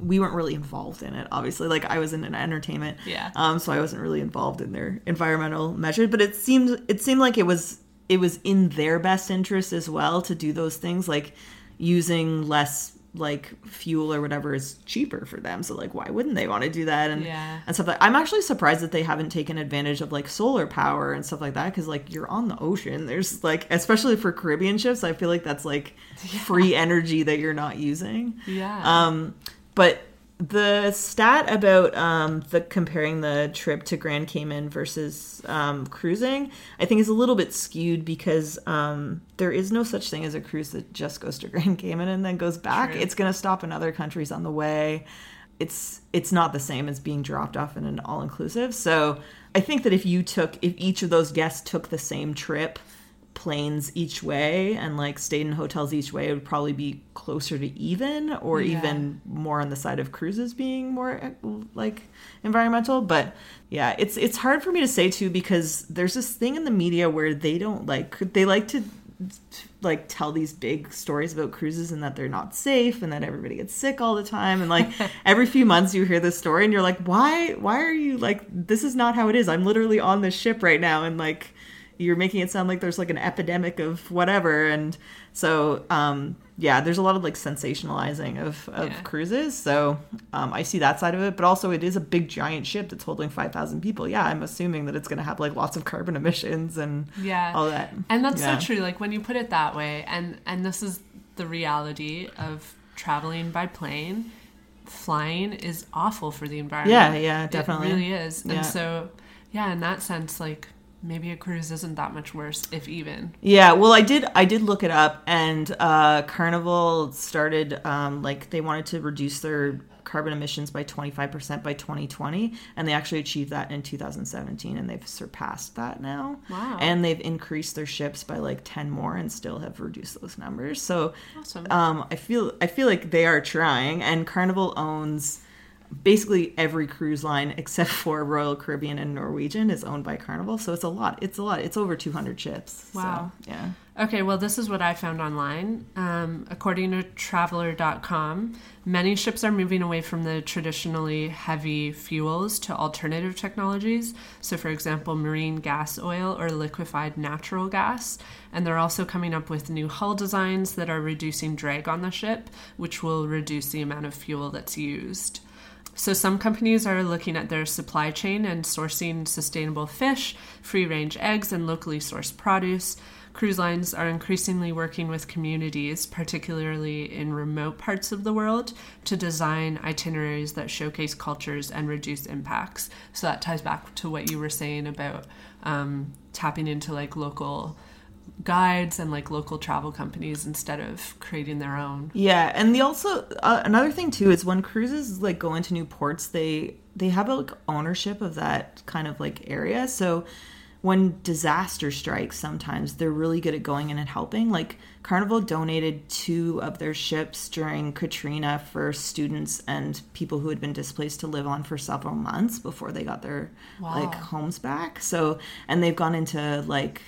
We weren't really involved in it obviously. Like i was in an entertainment Yeah. um so i wasn't really involved in their environmental measures but it seemed it seemed like it was it was in their best interest as well to do those things like using less like fuel or whatever is cheaper for them. So like why wouldn't they want to do that? And Yeah. and stuff like i'm actually surprised that they haven't taken advantage of like solar power and stuff like that because like you're on the ocean. There's like especially for caribbean ships i feel like that's like free energy that you're not using. Yeah. um, but the stat about um, the comparing the trip to Grand Cayman versus um, cruising, I think is a little bit skewed because um, there is no such thing as a cruise that just goes to Grand Cayman and then goes back. True. It's going to stop in other countries on the way. It's it's not the same as being dropped off in an all inclusive. So I think that if you took if each of those guests took the same trip planes each way and like stayed in hotels each way it would probably be closer to even or Yeah. even more on the side of cruises being more eh, like environmental. But yeah it's it's hard for me to say too because there's this thing in the media where they don't like they like to like tell these big stories about cruises and that they're not safe and that everybody gets sick all the time. And like every few months you hear this story and you're like why why are you like this is not how it is. I'm literally on this ship right now and like you're making it sound like there's like an epidemic of whatever and so um yeah there's a lot of like sensationalizing of, of Yeah. cruises so um, i see that side of it but also it is a big giant ship that's holding 5000 people yeah i'm assuming that it's going to have like lots of carbon emissions and Yeah. all that And that's Yeah. so true. Like when you put it that way, and and this is the reality of traveling by plane. Flying is awful for the environment. Yeah, yeah, definitely. It really is. Yeah. And so, yeah, in that sense, like maybe a cruise isn't that much worse, if even. Yeah, well, I did. I did look it up, and uh, Carnival started um, like they wanted to reduce their carbon emissions by twenty five percent by twenty twenty, and they actually achieved that in two thousand seventeen, and they've surpassed that now. Wow. And they've increased their ships by like ten more, and still have reduced those numbers. So, Awesome. um, I feel I feel like they are trying, and Carnival owns basically every cruise line except for Royal Caribbean and Norwegian is owned by Carnival. So it's a lot. It's a lot. It's over 200 ships. So, Wow. yeah. Okay, well, this is what I found online. Um, according to traveler.com, many ships are moving away from the traditionally heavy fuels to alternative technologies. So, for example, marine gas oil or liquefied natural gas. And they're also coming up with new hull designs that are reducing drag on the ship, which will reduce the amount of fuel that's used. So, some companies are looking at their supply chain and sourcing sustainable fish, free range eggs, and locally sourced produce. Cruise lines are increasingly working with communities, particularly in remote parts of the world, to design itineraries that showcase cultures and reduce impacts. So, that ties back to what you were saying about um, tapping into like local guides and like local travel companies instead of creating their own. Yeah, and the also uh, another thing too is when cruises like go into new ports, they they have like ownership of that kind of like area. So when disaster strikes, sometimes they're really good at going in and helping. Like Carnival donated two of their ships during Katrina for students and people who had been displaced to live on for several months before they got their like homes back. So and they've gone into like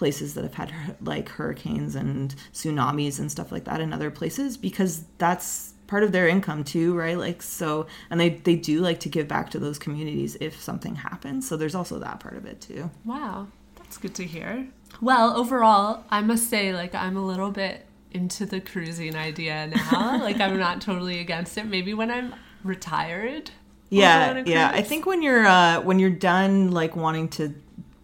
places that have had like hurricanes and tsunamis and stuff like that in other places because that's part of their income too right like so and they they do like to give back to those communities if something happens so there's also that part of it too Wow, that's good to hear. Well, overall, I must say, like, I'm a little bit into the cruising idea now. like I'm not totally against it. Maybe when I'm retired. we'll go on Yeah, yeah. I think when you're uh, when you're done like wanting to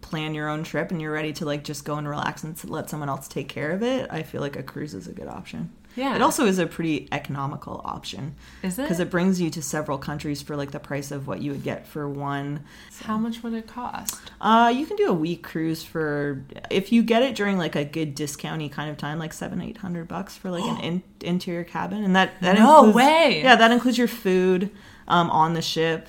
plan your own trip and you're ready to like just go and relax and let someone else take care of it, I feel like a cruise is a good option. Yeah. It also is a pretty economical option Is it? because it brings you to several countries for like the price of what you would get for one. How much would it cost? Uh, you can do a week cruise for if you get it during like a good discounty kind of time, like seven, eight hundred bucks for like an in, interior cabin, and that that No includes, way. Yeah, that includes your food um, on the ship.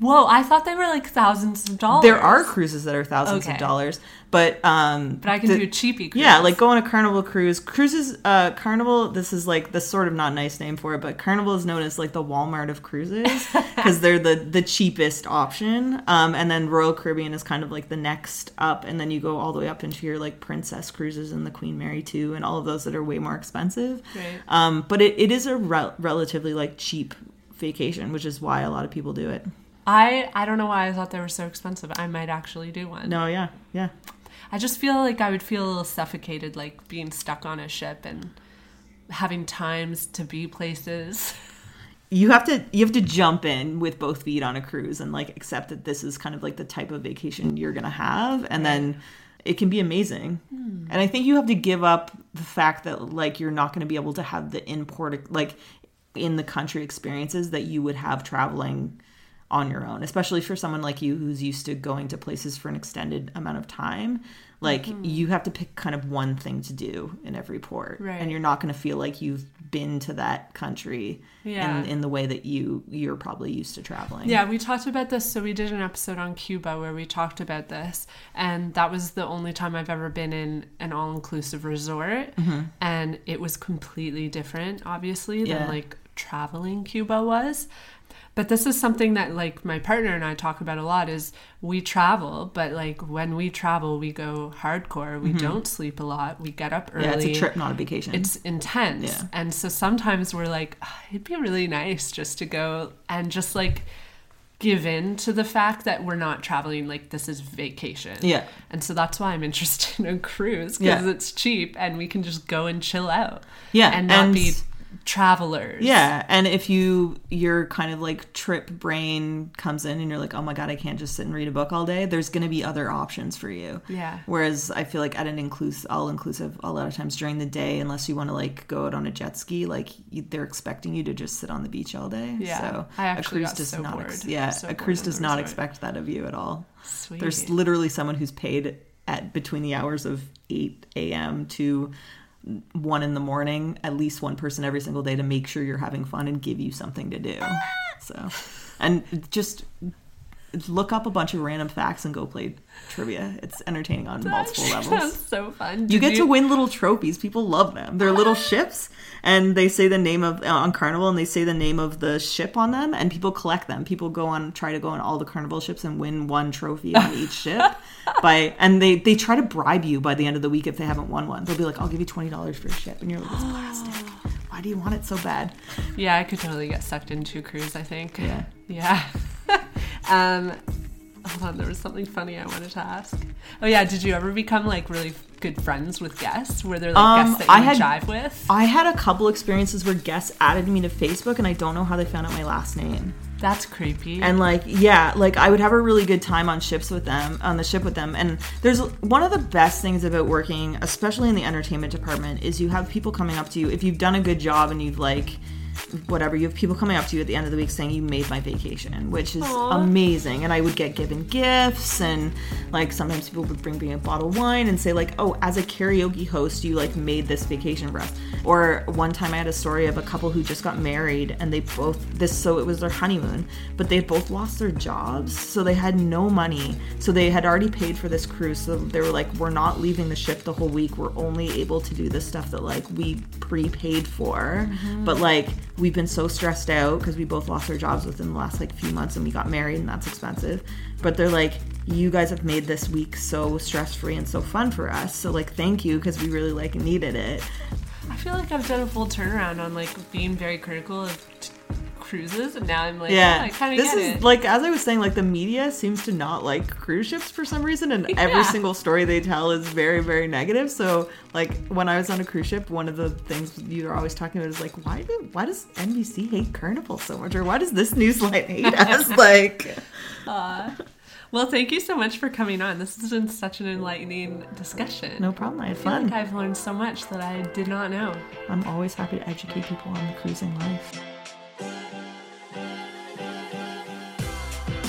Whoa, I thought they were like thousands of dollars. There are cruises that are thousands Okay. of dollars, but um, But I can the- do a cheapy cruise. Yeah, like go on a Carnival cruise. Cruises, uh, Carnival. This is like the sort of not nice name for it, but Carnival is known as like the Walmart of cruises because they're the the cheapest option. Um, and then Royal Caribbean is kind of like the next up, and then you go all the way up into your like Princess cruises and the Queen Mary two, and all of those that are way more expensive. Right. Um, but it, it is a rel- relatively like cheap vacation, which is why a lot of people do it. I I don't know why I thought they were so expensive. I might actually do one. No, yeah, yeah. I just feel like I would feel a little suffocated, like being stuck on a ship and having times to be places. you have to you have to jump in with both feet on a cruise and like accept that this is kind of like the type of vacation you're gonna have and then it can be amazing hmm. and i think you have to give up the fact that like you're not going to be able to have the import like in the country experiences that you would have traveling on your own especially for someone like you who's used to going to places for an extended amount of time like mm-hmm. you have to pick kind of one thing to do in every port Right. and you're not going to feel like you've been to that country Yeah. in, in the way that you you're probably used to traveling. Yeah, we talked about this. So we did an episode on Cuba where we talked about this, and that was the only time I've ever been in an all-inclusive resort, mm-hmm. and it was completely different, obviously, than Yeah. like traveling Cuba was. But this is something that like my partner and I talk about a lot is we travel, but like when we travel, we go hardcore. We don't sleep a lot. We get up early. Yeah, it's a trip, not a vacation. It's intense. Yeah. And so sometimes we're like, "Ah, it'd be really nice just to go and just like give in to the fact that we're not traveling like this is vacation. Yeah. And so that's why I'm interested in a cruise because Yeah. it's cheap and we can just go and chill out. Yeah, And not and- be travelers. yeah, and if you your kind of like trip brain comes in and you're like, oh my god, I can't just sit and read a book all day. There's going to be other options for you. Yeah. Whereas I feel like at an inclusive, all inclusive, a lot of times during the day, unless you want to like go out on a jet ski, like you, they're expecting you to just sit on the beach all day. Yeah. So I actually a cruise got does so not. bored. yeah, So a cruise does not resort. expect that of you at all. Sweet. There's literally someone who's paid at between the hours of 8 a.m. to one in the morning, at least one person every single day to make sure you're having fun and give you something to do. So, and just look up a bunch of random facts and go play trivia. It's entertaining on multiple Sounds levels. so fun. You Did get to win little trophies. People love them. They're little ships, and they say the name of uh, on Carnival, and they say the name of the ship on them, and people collect them. People go on try to go on all the Carnival ships and win one trophy on each ship. By and they they try to bribe you by the end of the week if they haven't won one. They'll be like, "I'll give you twenty dollars for a ship," and you're like, "It's plastic. Why do you want it so bad?" Yeah, I could totally get sucked into a cruise, I think. Yeah. Yeah. Um, hold on, there was something funny I wanted to ask. Oh yeah, did you ever become like really good friends with guests? Were there like Um, guests that I you had- jive with? I had a couple experiences where guests added me to Facebook, and I don't know how they found out my last name. That's creepy. and like yeah like i would have a really good time on ships with them on the ship with them and there's one of the best things about working especially in the entertainment department is you have people coming up to you if you've done a good job and you've like whatever you have people coming up to you at the end of the week saying you made my vacation which is Aw. amazing. And i would get given gifts and like sometimes people would bring me a bottle of wine and say like oh as a karaoke host you like made this vacation for us. Or one time i had a story of a couple who just got married and they both this so it was their honeymoon but they both lost their jobs so they had no money. So they had already paid for this cruise so they were like we're not leaving the ship the whole week. We're only able to do the stuff that like we prepaid for. Mm-hmm. But like we've been so stressed out because we both lost our jobs within the last like few months and we got married and that's expensive. But they're like you guys have made this week so stress free and so fun for us so like thank you because we really like needed it. I feel like I've done a full turnaround on like being very critical of t- cruises, and now I'm like, Yeah, yeah, I kind of this is it. like as I was saying, like the media seems to not like cruise ships for some reason, and every single story they tell is very, very negative. So, like when I was on a cruise ship, one of the things you're always talking about is like, why do why does NBC hate Carnival so much, or why does this newsline hate us? like, well, thank you so much for coming on. This has been such an enlightening discussion. no problem. I had fun. I feel like I've learned so much that I did not know. I'm always happy to educate people on the cruising life.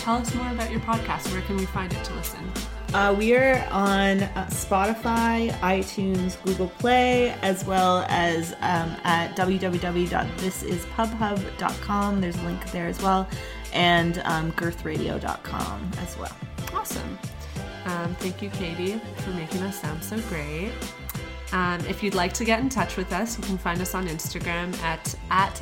Tell us more about your podcast. Where can we find it to listen? Uh, we are on uh, Spotify, iTunes, Google Play, as well as um, at www.thisispubhub.com. There's a link there as well, and um, girthradio.com as well. Awesome. Um, thank you, Katie, for making us sound so great. Um, if you'd like to get in touch with us, you can find us on Instagram at, at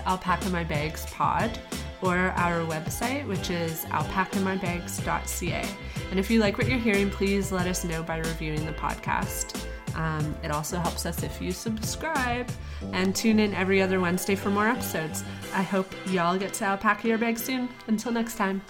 or our website, which is alpacamybags.ca. And if you like what you're hearing, please let us know by reviewing the podcast. Um, it also helps us if you subscribe and tune in every other Wednesday for more episodes. I hope y'all get to alpaca your bags soon. Until next time.